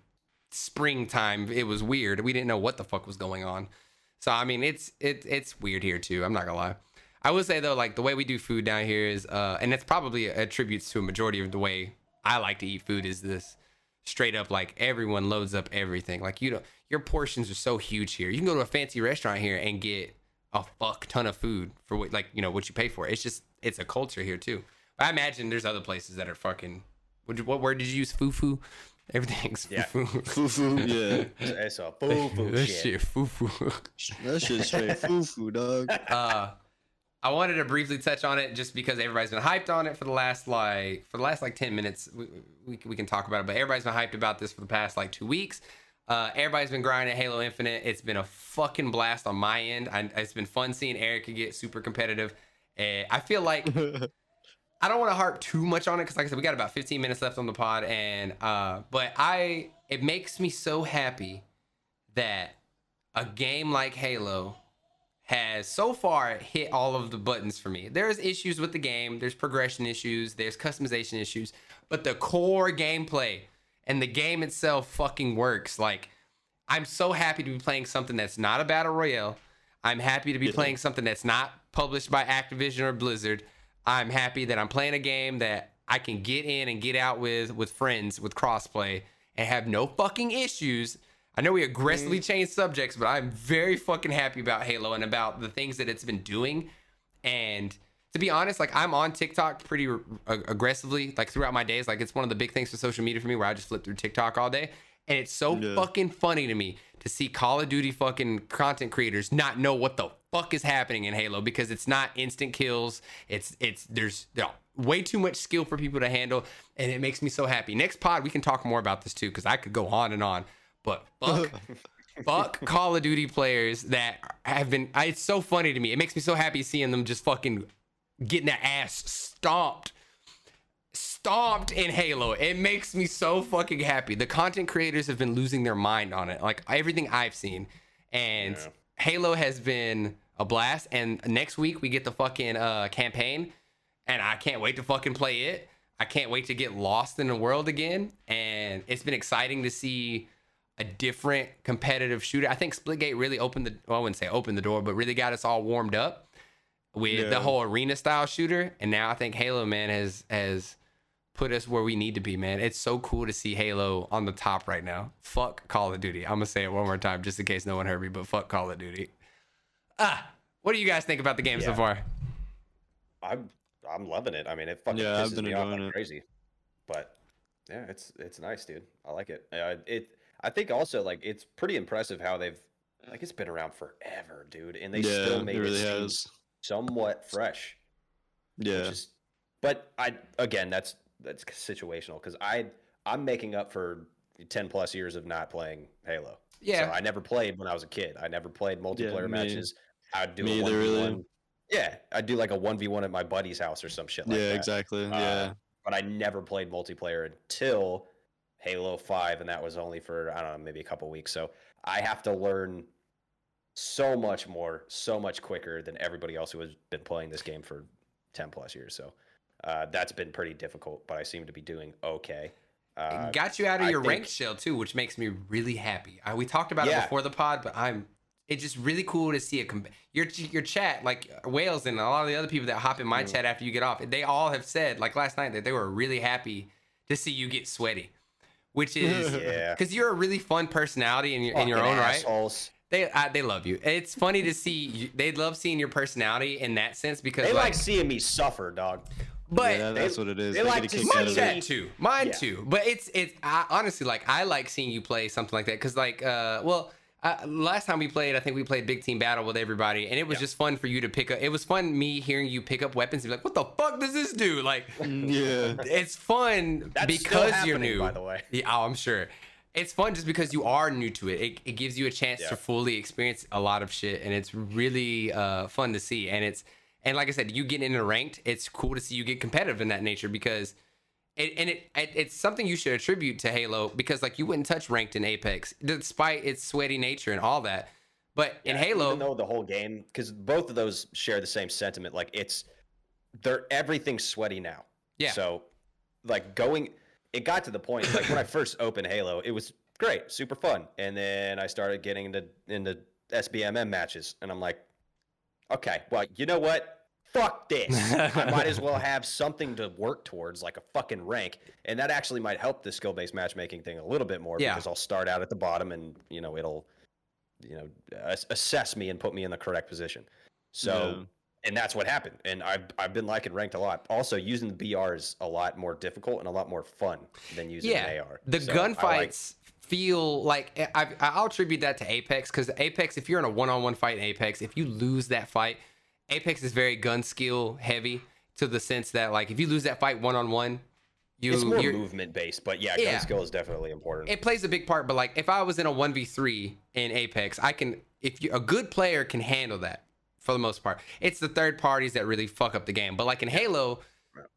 springtime, it was weird. We didn't know what the fuck was going on. So I mean, it's it it's weird here too. I'm not gonna lie. I would say though, like the way we do food down here is, uh, and it's probably attributes to a majority of the way I like to eat food is this straight up like everyone loads up everything. Like you know, your portions are so huge here. You can go to a fancy restaurant here and get a fuck ton of food for what like you know what you pay for. It's just it's a culture here too. I imagine there's other places that are fucking. What, what word did you use? Foo foo. Everything's Yeah. foo foo. Yeah. It's a foo foo that shit. shit foo foo. That shit's straight foo-foo, dog. *laughs* uh I wanted to briefly touch on it just because everybody's been hyped on it for the last like for the last like 10 minutes we, we, we can talk about it but everybody's been hyped about this for the past like two weeks uh everybody's been grinding halo infinite. It's been a fucking blast on my end. I, it's been fun seeing erica get super competitive. And i feel like *laughs* I don't want to harp too much on it because, like I said, we got about 15 minutes left on the pod, and uh, but I it makes me so happy that a game like Halo has so far hit all of the buttons for me. There's issues with the game, there's progression issues, there's customization issues, but the core gameplay and the game itself fucking works. Like, I'm so happy to be playing something that's not a battle royale. I'm happy to be Yeah. playing something that's not published by Activision or Blizzard. I'm happy that I'm playing a game that I can get in and get out with with friends with crossplay and have no fucking issues. I know we aggressively mm-hmm. change subjects, but I'm very fucking happy about Halo and about the things that it's been doing. And to be honest, like I'm on TikTok pretty uh, aggressively, like throughout my days. Like it's one of the big things for social media for me, where I just flip through TikTok all day, and it's so Yeah. fucking funny to me to see Call of Duty fucking content creators not know what the fuck is happening in Halo because it's not instant kills. It's it's there's you know, way too much skill for people to handle, and it makes me so happy. Next pod we can talk more about this too because I could go on and on, but fuck. *laughs* fuck Call of Duty players that have been. I, it's so funny to me. It makes me so happy seeing them just fucking getting their ass stomped, stomped in Halo. It makes me so fucking happy. The content creators have been losing their mind on it. Like everything I've seen, and Yeah. Halo has been a blast. And next week we get the fucking uh, campaign, and I can't wait to fucking play it. I can't wait to get lost in the world again. And it's been exciting to see a different competitive shooter. I think Splitgate really opened the well, I wouldn't say opened the door, but really got us all warmed up with the whole arena style shooter. And now I think Halo man has has put us where we need to be, man. It's so cool to see Halo on the top right now. Fuck Call of Duty. I'm gonna say it one more time just in case no one heard me, but fuck Call of Duty. Ah, what do you guys think about the game so far? I'm I'm loving it. I mean, it fucking Yeah, pisses me off like crazy. But yeah, it's it's nice, dude. I like it. Uh, it I think also like it's pretty impressive how they've like it's been around forever, dude, and they yeah, still it really it seem has. Somewhat fresh. Yeah. Is, but I again, that's that's situational because I I'm making up for ten plus years of not playing Halo. Yeah. So I never played when I was a kid. I never played multiplayer me- matches. I'd do me a one either, v really. one. Yeah, I'd do like a one v one at my buddy's house or some shit like yeah, that. exactly. Uh, yeah. But I never played multiplayer until Halo Five, and that was only for I don't know maybe a couple weeks. So I have to learn so much more, so much quicker than everybody else who has been playing this game for ten plus years. So uh, that's been pretty difficult, but I seem to be doing okay. Uh, got you out of I your think- ranked shell too, which makes me really happy. I, we talked about it before the pod, but I'm. It's just really cool to see a comp- your your chat like Wales and a lot of the other people that hop in my Mm. chat after you get off. They all have said like last night that they were really happy to see you get sweaty, which is *laughs* yeah. *laughs* because you're a really fun personality in your in your own right. Assholes. They I, they love you. It's funny to see. You, they love seeing your personality in that sense because They like, like seeing me suffer, dog. but yeah, that- they- that's what it is. they They, like to a see out Mine of too. Mine Yeah. too. But it's it's I, honestly like I like seeing you play something like that because like uh well uh, last time we played I think we played big team battle with everybody and it was Yeah. just fun for you to pick up. It was fun me hearing you pick up weapons and be like, what the fuck does this do? Like Yeah. it's fun That's still because you're new. by the way. Yeah, oh, I'm sure. It's fun just because you are new to it. It, it gives you a chance Yeah. to fully experience a lot of shit, and it's really uh, fun to see. And it's and like I said, you getting into ranked, it's cool to see you get competitive in that nature because. It, and it, it it's something you should attribute to Halo because like you wouldn't touch ranked in Apex despite its sweaty nature and all that. But in Halo, even though the whole game, because both of those share the same sentiment, like it's they're everything's sweaty now. Yeah. So, like going, it got to the point like when I *laughs* first opened Halo, it was great, super fun, and then I started getting into into SBMM matches, and I'm like, okay, well, you know what? Fuck this. I might as well have something to work towards, like a fucking rank, and that actually might help the skill based matchmaking thing a little bit more Yeah. because I'll start out at the bottom, and you know it'll you know assess me and put me in the correct position so and that's what happened. And I've, I've been liking ranked a lot. Also using the br is a lot more difficult and a lot more fun than using yeah, an ar the So I like- gunfights feel like eh, I, I'll attribute that to Apex because Apex, if you're in a one-on-one fight in Apex, if you lose that fight, Apex is very gun skill heavy to the sense that like if you lose that fight one-on-one, you it's more movement based but yeah, Yeah. gun skill is definitely important. It plays a big part. But like if I was in a one v three in Apex, I can if you a good player can handle that for the most part. It's the third parties that really fuck up the game. But like in Halo,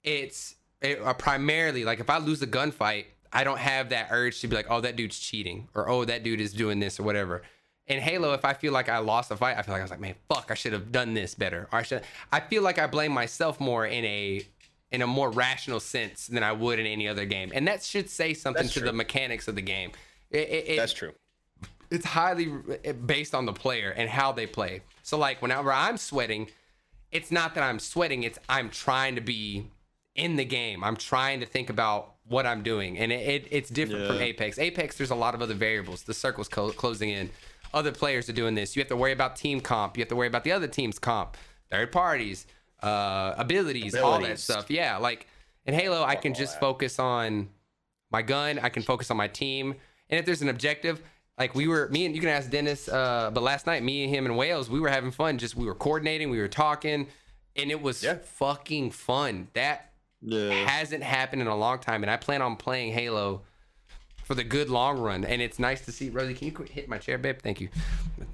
it's it, uh, primarily like if I lose a gunfight, I don't have that urge to be like, oh that dude's cheating or oh that dude is doing this or whatever. In Halo, if I feel like I lost a fight, I feel like I was like, man, fuck, I should have done this better. Or I should. I feel like I blame myself more in a in a more rational sense than I would in any other game, and that should say something That's to the mechanics of the game. It, it- that's true it's highly based on the player and how they play. So like whenever I'm sweating, it's not that I'm sweating, it's I'm trying to be in the game. I'm trying to think about what I'm doing. And it, it it's different from Apex. Apex there's a lot of other variables. The circle's co- closing in. Other players are doing this. You have to worry about team comp. You have to worry about the other team's comp, third parties, uh abilities, all that stuff. Yeah, like in Halo I can just focus on my gun. I can focus on my team. And if there's an objective, like we were, me and you can ask Dennis, uh, but last night, me and him and Wales, we were having fun. Just we were coordinating, we were talking, and it was Yeah. fucking fun. That Yeah. hasn't happened in a long time, and I plan on playing Halo for the good long run. And it's nice to see Rosie. Can you quit hit my chair, babe? Thank you.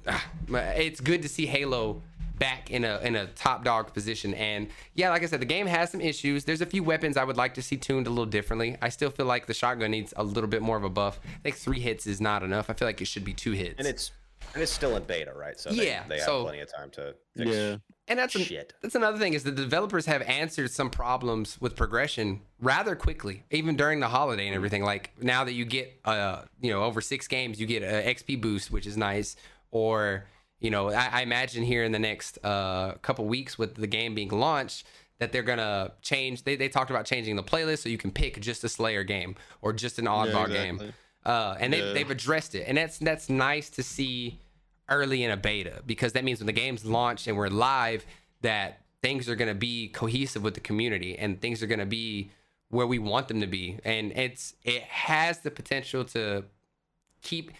Ah, It's good to see Halo back in a in a top dog position. And yeah, like I said, the game has some issues. There's a few weapons I would like to see tuned a little differently. I still feel like the shotgun needs a little bit more of a buff. I think three hits is not enough. I feel like it should be two hits. and it's and it's still in beta right so they, Yeah, they have so- plenty of time to fix Yeah. And that's an, Shit. that's another thing is the developers have answered some problems with progression rather quickly, even during the holiday and everything. Like now that you get uh you know over six games, you get a XP boost, which is nice. Or you know, I, I imagine here in the next uh couple weeks with the game being launched that they're gonna change. They they talked about changing the playlist so you can pick just a Slayer game or just an oddball game. exactly. Uh, and they Yeah. they've addressed it, and that's that's nice to see early in a beta because that means when the game's launched and we're live, that things are gonna be cohesive with the community and things are gonna be where we want them to be, and it's it has the potential to keep.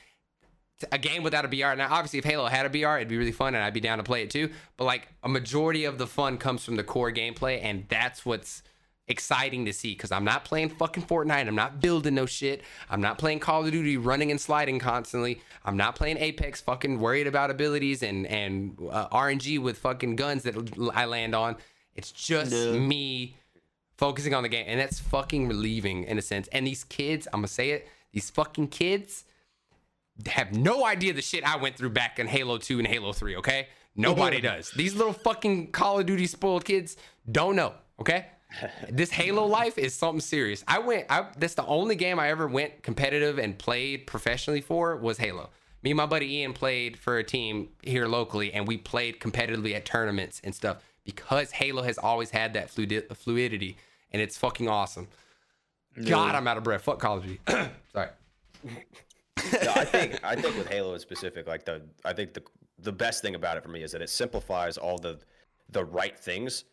A game without a BR. Now, obviously, if Halo had a BR, it'd be really fun, and I'd be down to play it too. But like a majority of the fun comes from the core gameplay, and that's what's exciting to see. Because I'm not playing fucking Fortnite. I'm not building no shit. I'm not playing Call of Duty, running and sliding constantly. I'm not playing Apex, fucking worried about abilities and and uh, RNG with fucking guns that I land on. It's just Yeah. me focusing on the game, and that's fucking relieving in a sense. And these kids, I'm gonna say it, these fucking kids have no idea the shit I went through back in Halo 2 and Halo 3, okay? Nobody does. These little fucking Call of Duty spoiled kids don't know, okay? *laughs* this Halo life is something serious. I went I that's the only game I ever went competitive and played professionally for was Halo. Me and my buddy Ian played for a team here locally and we played competitively at tournaments and stuff because Halo has always had that fluidi- fluidity and it's fucking awesome. God, I'm out of breath. Fuck Call of Duty. *clears throat* Sorry. *laughs* no, I think *laughs* I think with Halo in specific, like the I think the the best thing about it for me is that it simplifies all the the right things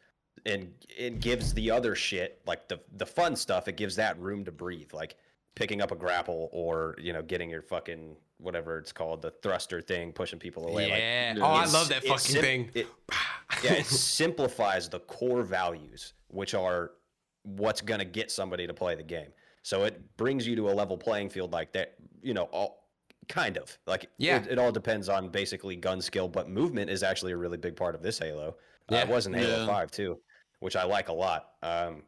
and it gives the other shit like the the fun stuff. It gives that room to breathe, like picking up a grapple or you know getting your fucking whatever it's called the thruster thing, pushing people away. like, Yeah. Yeah. oh, I love that fucking sim- thing. It, *sighs* yeah, it simplifies the core values, which are what's going to get somebody to play the game. So it brings you to a level playing field like that, you know, all kind of like Yeah. It, it all depends on basically gun skill, but movement is actually a really big part of this Halo. Uh, it was in Halo Yeah. Five too, which I like a lot. Um,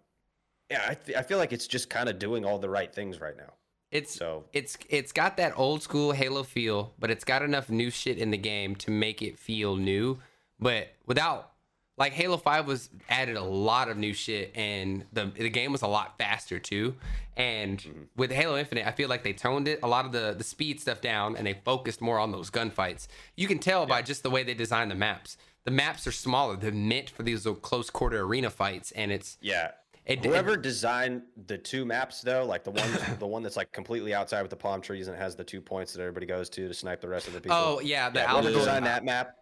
yeah, I, th- I feel like it's just kind of doing all the right things right now. It's So it's it's got that old school Halo feel, but it's got enough new shit in the game to make it feel new, but without like Halo 5 was added a lot of new shit and the the game was a lot faster too. And mm-hmm. with Halo Infinite, I feel like they toned it a lot of the the speed stuff down and they focused more on those gunfights. You can tell by just the way they designed the maps. The maps are smaller. They're meant for these little close quarter arena fights and it's yeah, it, Whoever designed the two maps though, like the one *laughs* the one that's like completely outside with the palm trees and it has the two points that everybody goes to to snipe the rest of the people. Oh yeah, the yeah, whoever designed that map,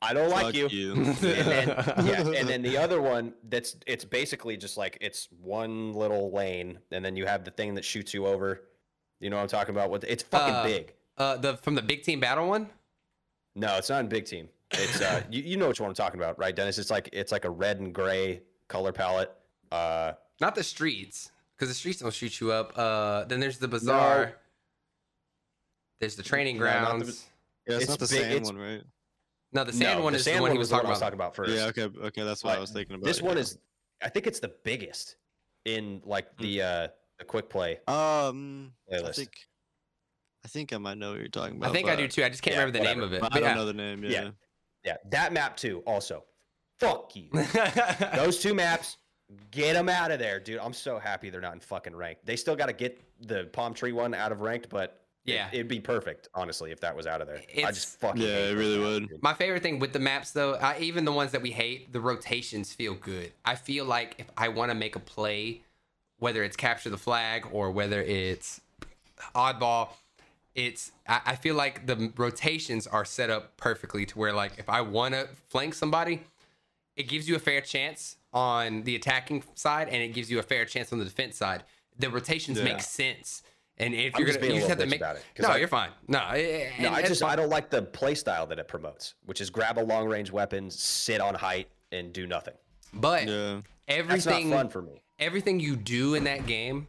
I don't like you. you. and then yeah, and *laughs* then the other one that's it's basically just like it's one little lane, and then you have the thing that shoots you over. You know what I'm talking about? What it's fucking Uh, big. uh the from the big team battle one? No, it's not in big team. It's uh, you, you know which one I'm talking about, right, Dennis? It's like it's like a red and gray color palette. Uh, Not the streets, because the streets don't shoot you up. Uh, then there's the bazaar. There's the training No, not the grounds. baz- Yeah, it's, It's not the big- sand it's- one, right? No, the sand no, one the is sand the one he was the talking about. talking about first. Yeah, okay, okay, that's what I was thinking about. This one yeah. is, I think it's the biggest in like Hmm. the uh the quick play. Um, I think, I think I might know what you're talking about. I think I do too. I just can't yeah, remember the name of it. But I don't yeah. know the name. Yeah. Yeah. Yeah, that map too. Also, fuck you. *laughs* Those two maps, get them out of there, dude. I'm so happy they're not in fucking ranked. They still got to get the palm tree one out of ranked, but it- Yeah. it'd be perfect, honestly, if that was out of there. I just fucking Yeah, hate it really would. dude. My favorite thing with the maps, though, I, even the ones that we hate, the rotations feel good. I feel like if I want to make a play, whether it's capture the flag or whether it's oddball, it's I, I feel like the rotations are set up perfectly to where like if I want to flank somebody, it gives you a fair chance on the attacking side and it gives you a fair chance on the defense side. The rotations Yeah. make sense. And if I'm you're just gonna, being you a just have little to bitch make. about it, 'cause No, I- you're fine. No, No, I just fine. I don't like the play style that it promotes, which is grab a long range weapon, sit on height, and do nothing. But Yeah. That's everything not fun for me. everything you do in that game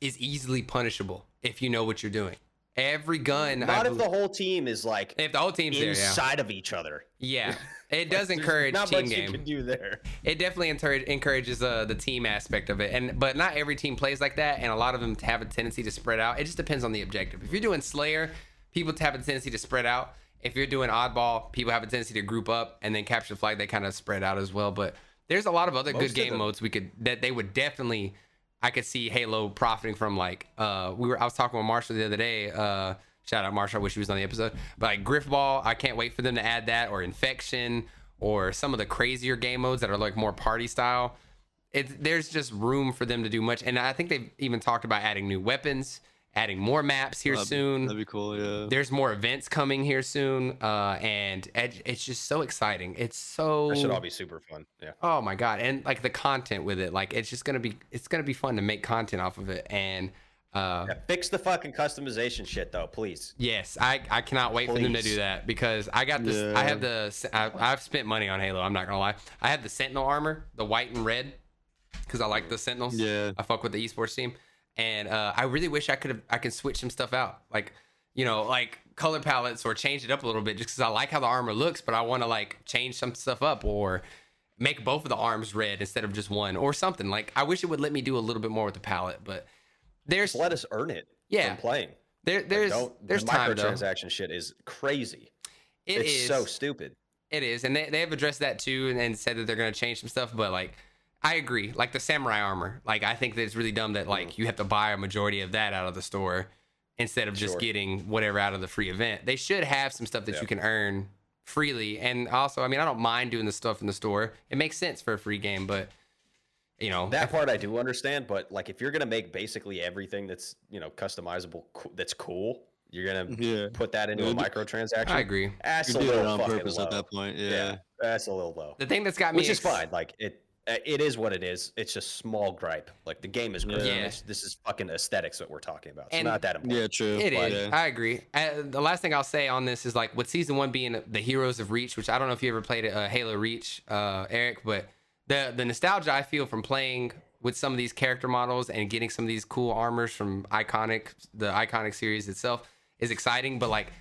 is easily punishable if you know what you're doing. Every gun, Not if the whole team is like if the whole team's there, yeah, inside of each other. yeah, *laughs* it does encourage not team much game. you can do there. It definitely encourage, encourages uh, the team aspect of it, and but not every team plays like that, and a lot of them have a tendency to spread out. It just depends on the objective. If you're doing Slayer, people have a tendency to spread out. If you're doing Oddball, people have a tendency to group up, and then capture the flag. They kind of spread out as well. But there's a lot of other Most good game them- modes we could that they would definitely. I could see Halo profiting from like uh we were I was talking with Marshal the other day. Uh shout out Marshal, I wish he was on the episode. But like Griffball, I can't wait for them to add that or Infection or some of the crazier game modes that are like more party style. It there's just room for them to do much. And I think they've even talked about adding new weapons, adding more maps here That'd- soon That'd be cool. Yeah. there's more events coming here soon uh and it, it's just so exciting it's so That should all be super fun. Yeah. oh my god and like the content with it like it's just gonna be it's gonna be fun to make content off of it and Uh, Yeah, fix the fucking customization shit though, please. Yes, I, I cannot wait for them to do that because I got this. I have the. I, I've spent money on Halo. I'm not gonna lie. I have the Sentinel armor, the white and red, because I like the Sentinels. Yeah. I fuck with the esports team, and uh, I really wish I could have. I can switch some stuff out, like you know, like color palettes or change it up a little bit, just because I like how the armor looks, but I want to like change some stuff up or make both of the arms red instead of just one or something. Like I wish it would let me do a little bit more with the palette, but there's Just let us earn it. Yeah. From playing. there there's Don't, there's the time though. microtransaction shit is crazy. It it's is so stupid. It is, and they, they have addressed that too, and, and said that they're gonna change some stuff. But like, I agree. Like the samurai armor, like I think that it's really dumb that mm. like you have to buy a majority of that out of the store instead of just Sure. getting whatever out of the free event. They should have some stuff that Yeah. you can earn freely, and also, I mean, I don't mind doing the stuff in the store. It makes sense for a free game, but you know, That part I do understand, but like if you're gonna make basically everything that's you know customizable, co- that's cool, you're gonna mm-hmm. Yeah. put that into a Yeah, you- microtransaction. I agree. That's You a do little it on purpose low. at that point. Yeah. that's a little low. the thing that's got me, Which is fine. Like it, it is what it is. It's just small gripe. Like the game is great. Yeah. This is fucking aesthetics that we're talking about. It's And- not that important. Yeah, true. It but, is. yeah. I agree. Uh, the last thing I'll say on this is like with season one being the Heroes of Reach, which I don't know if you ever played uh, Halo Reach, uh, Eric, but the the nostalgia I feel from playing with some of these character models and getting some of these cool armors from iconic the iconic series itself is exciting. But like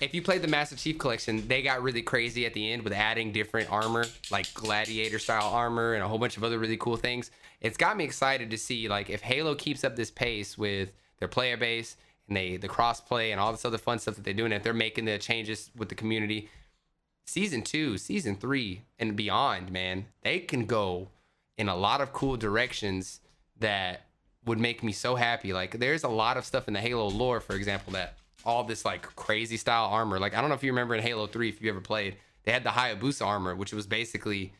if you played the Master Chief collection, they got really crazy at the end with adding different armor, like gladiator style armor and a whole bunch of other really cool things. It's got me excited to see like if Halo keeps up this pace with their player base and they the crossplay and all this other fun stuff that they're doing, if they're making the changes with the community, season two, season three, and beyond, man, they can go in a lot of cool directions that would make me so happy. Like there's a lot of stuff in the Halo lore, for example, that all this like crazy style armor. Like I don't know if you remember in Halo 3 if you ever played, they had the Hayabusa armor, which was basically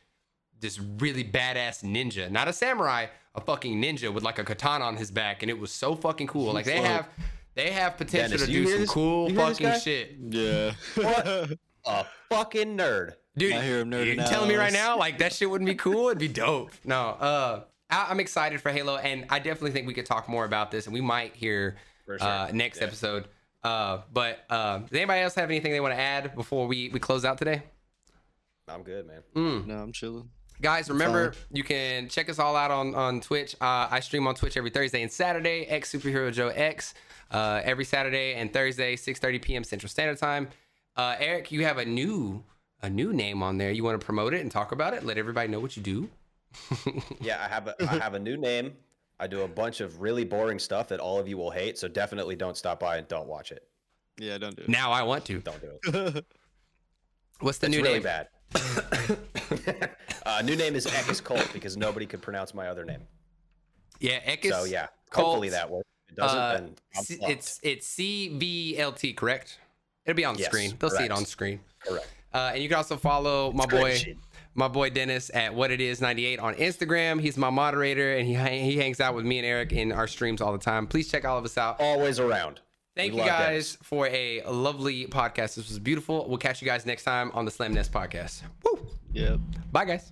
this really badass ninja, not a samurai, a fucking ninja with like a katana on his back, and it was so fucking cool. Like they have they have potential Dennis, to do some this- cool you hear this fucking shit. Yeah. What? *laughs* a fucking nerd. Dude, I hear him nerding you telling me right now, like that shit wouldn't be cool? It'd be dope. No, uh, I, I'm excited for Halo, and I definitely think we could talk more about this, and we might hear sure. uh, next Yeah. episode. Uh, but uh, does anybody else have anything they want to add before we we close out today? I'm good, man. Mm. no, I'm chilling. Guys, remember you can check us all out on on Twitch. Uh, I stream on Twitch every Thursday and Saturday. X Superhero Joe X uh, every Saturday and Thursday, 6:30 p.m. Central Standard Time. Uh, Eric, you have a new a new name on there. You want to promote it and talk about it? Let everybody know what you do. *laughs* Yeah, I have a I have a new name. I do a bunch of really boring stuff that all of you will hate. So definitely don't stop by and don't watch it. Yeah, don't do it. Now I want to. Don't do it. *laughs* What's the It's new really name? bad. *laughs* uh, new name is Equis Cult because nobody could pronounce my other name. Yeah, Equis. so yeah, Colt, hopefully that works. If it doesn't, uh, then C- it's it's C V L T, correct? It'll be on the Yes, screen. They'll see it on screen. correct. Uh, and you can also follow my It's boy, shit my boy Dennis at What It Is 98 on Instagram. He's my moderator and he, he hangs out with me and Eric in our streams all the time. Please check all of us out. Always around. Thank we you guys Dennis. for a lovely podcast. This was beautiful. We'll catch you guys next time on the Slam Nest podcast. Woo! Yep. Bye, guys.